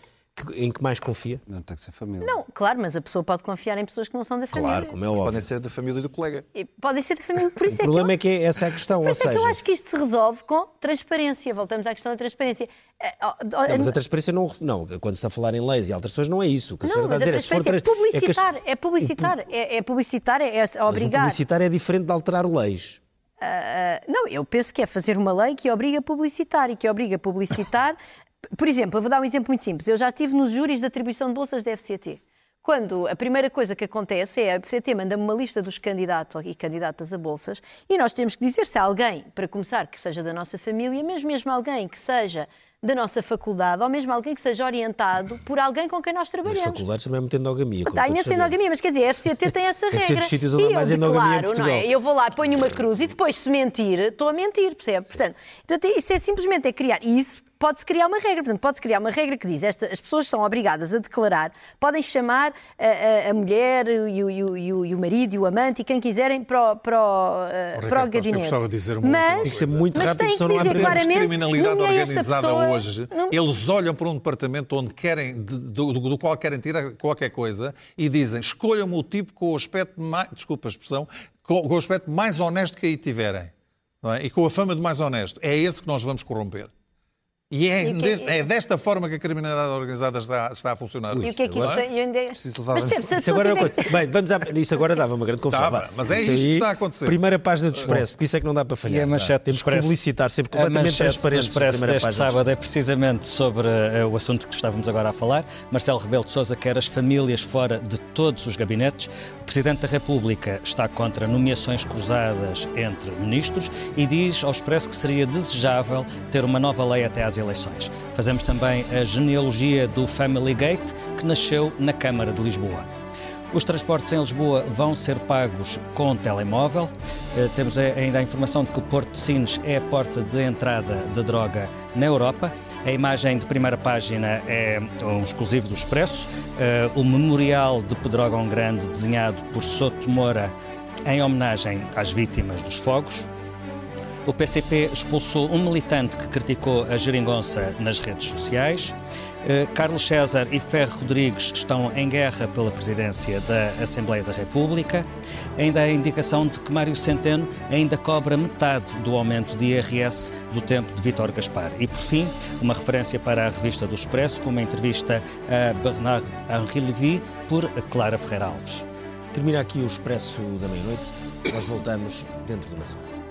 em que mais confia? Não tem que ser família. Não, claro, mas a pessoa pode confiar em pessoas que não são da família. Claro, como é óbvio. Podem ser da família do colega. E Podem ser da família, por O isso é que problema eu- é que é essa a questão, Por ou isso é que seja... eu acho que isto se resolve com transparência. Voltamos à questão da transparência. Oh, Não, mas a transparência não, não. Quando se está a falar em leis e alterações, não é isso. O que a Não, senhora mas está a a dizer é se for transparência é é que publicitar, é publicitar, é, é publicitar, é, é Mas o obrigar. publicitar é diferente de alterar leis. Ah, não, eu penso que é fazer uma lei que obriga a publicitar e que obriga a publicitar. <laughs> Por exemplo, eu vou dar um exemplo muito simples. Eu já estive nos júris de atribuição de bolsas da FCT. Quando a primeira coisa que acontece é a FCT manda-me uma lista dos candidatos e candidatas a bolsas e nós temos que dizer se há alguém, para começar, que seja da nossa família, mas mesmo alguém que seja da nossa faculdade ou mesmo alguém que seja orientado por alguém com quem nós trabalhamos. faculdades também é muita endogamia. Está imensa endogamia, mas quer dizer, a FCT <laughs> tem essa Deve regra. dos sítios onde e eu mais endogamia em declaro, não é? Eu vou lá, ponho uma cruz e depois, se mentir, estou a mentir, percebe? Portanto, portanto, isso é simplesmente é criar. E isso pode-se criar uma regra. Portanto, pode-se criar uma regra que diz esta, as pessoas são obrigadas a declarar, podem chamar a, a- a mulher e o, e o- e o- e o marido e o amante e quem quiserem para o, para o, eh, Ricardo para o eu gabinete. de dizer uma mas, é muito mas rápido, tem que senão não há dizer claramente, criminalidade esta organizada pessoa- hoje, não- eles olham para um departamento onde querem, de- do, do- do qual querem tirar qualquer coisa e dizem escolham-me o tipo com o aspecto mais, desculpa a expressão, com, com o aspecto mais honesto que aí tiverem. não é? E com a fama de mais honesto. É esse que nós vamos corromper. E é, E que- é desta forma que a criminalidade organizada está, está a funcionar. E o que é que não isso é? E onde é- Preciso levar- Mas se a Isso agora é uma tiver- coisa. Bem, vamos à... Isso agora dava uma grande confusão. Dava, mas é Isso isto que aí, está a acontecer. Primeira página do Expresso, porque isso é que não dá para falhar. E a manchete Temos que Expresso- publicitar sempre A completamente transparentes. na Expresso deste página sábado é precisamente sobre eh, o assunto que estávamos agora a falar. Marcelo Rebelo de Sousa quer as famílias fora de todos os gabinetes. O Presidente da República está contra nomeações cruzadas entre ministros e diz ao Expresso que seria desejável ter uma nova lei até às eleições. Fazemos também a genealogia do Family Gate, que nasceu na Câmara de Lisboa. Os transportes em Lisboa vão ser pagos com telemóvel. Eh, Temos ainda a informação de que o Porto de Sines é a porta de entrada de droga na Europa. A imagem de primeira página é um exclusivo do Expresso. Eh, O memorial de Pedrógão Grande, desenhado por Soto Moura, em homenagem às vítimas dos fogos. O PCP expulsou um militante que criticou a geringonça nas redes sociais. Eh, Carlos César e Ferro Rodrigues estão em guerra pela presidência da Assembleia da República. Ainda há indicação de que Mário Centeno ainda cobra metade do aumento de IRS do tempo de Vítor Gaspar. E, por fim, uma referência para a revista do Expresso, com uma entrevista a Bernard Henri Levy por Clara Ferreira Alves. Termina aqui o Expresso da Meia-Noite. Nós voltamos dentro de uma semana.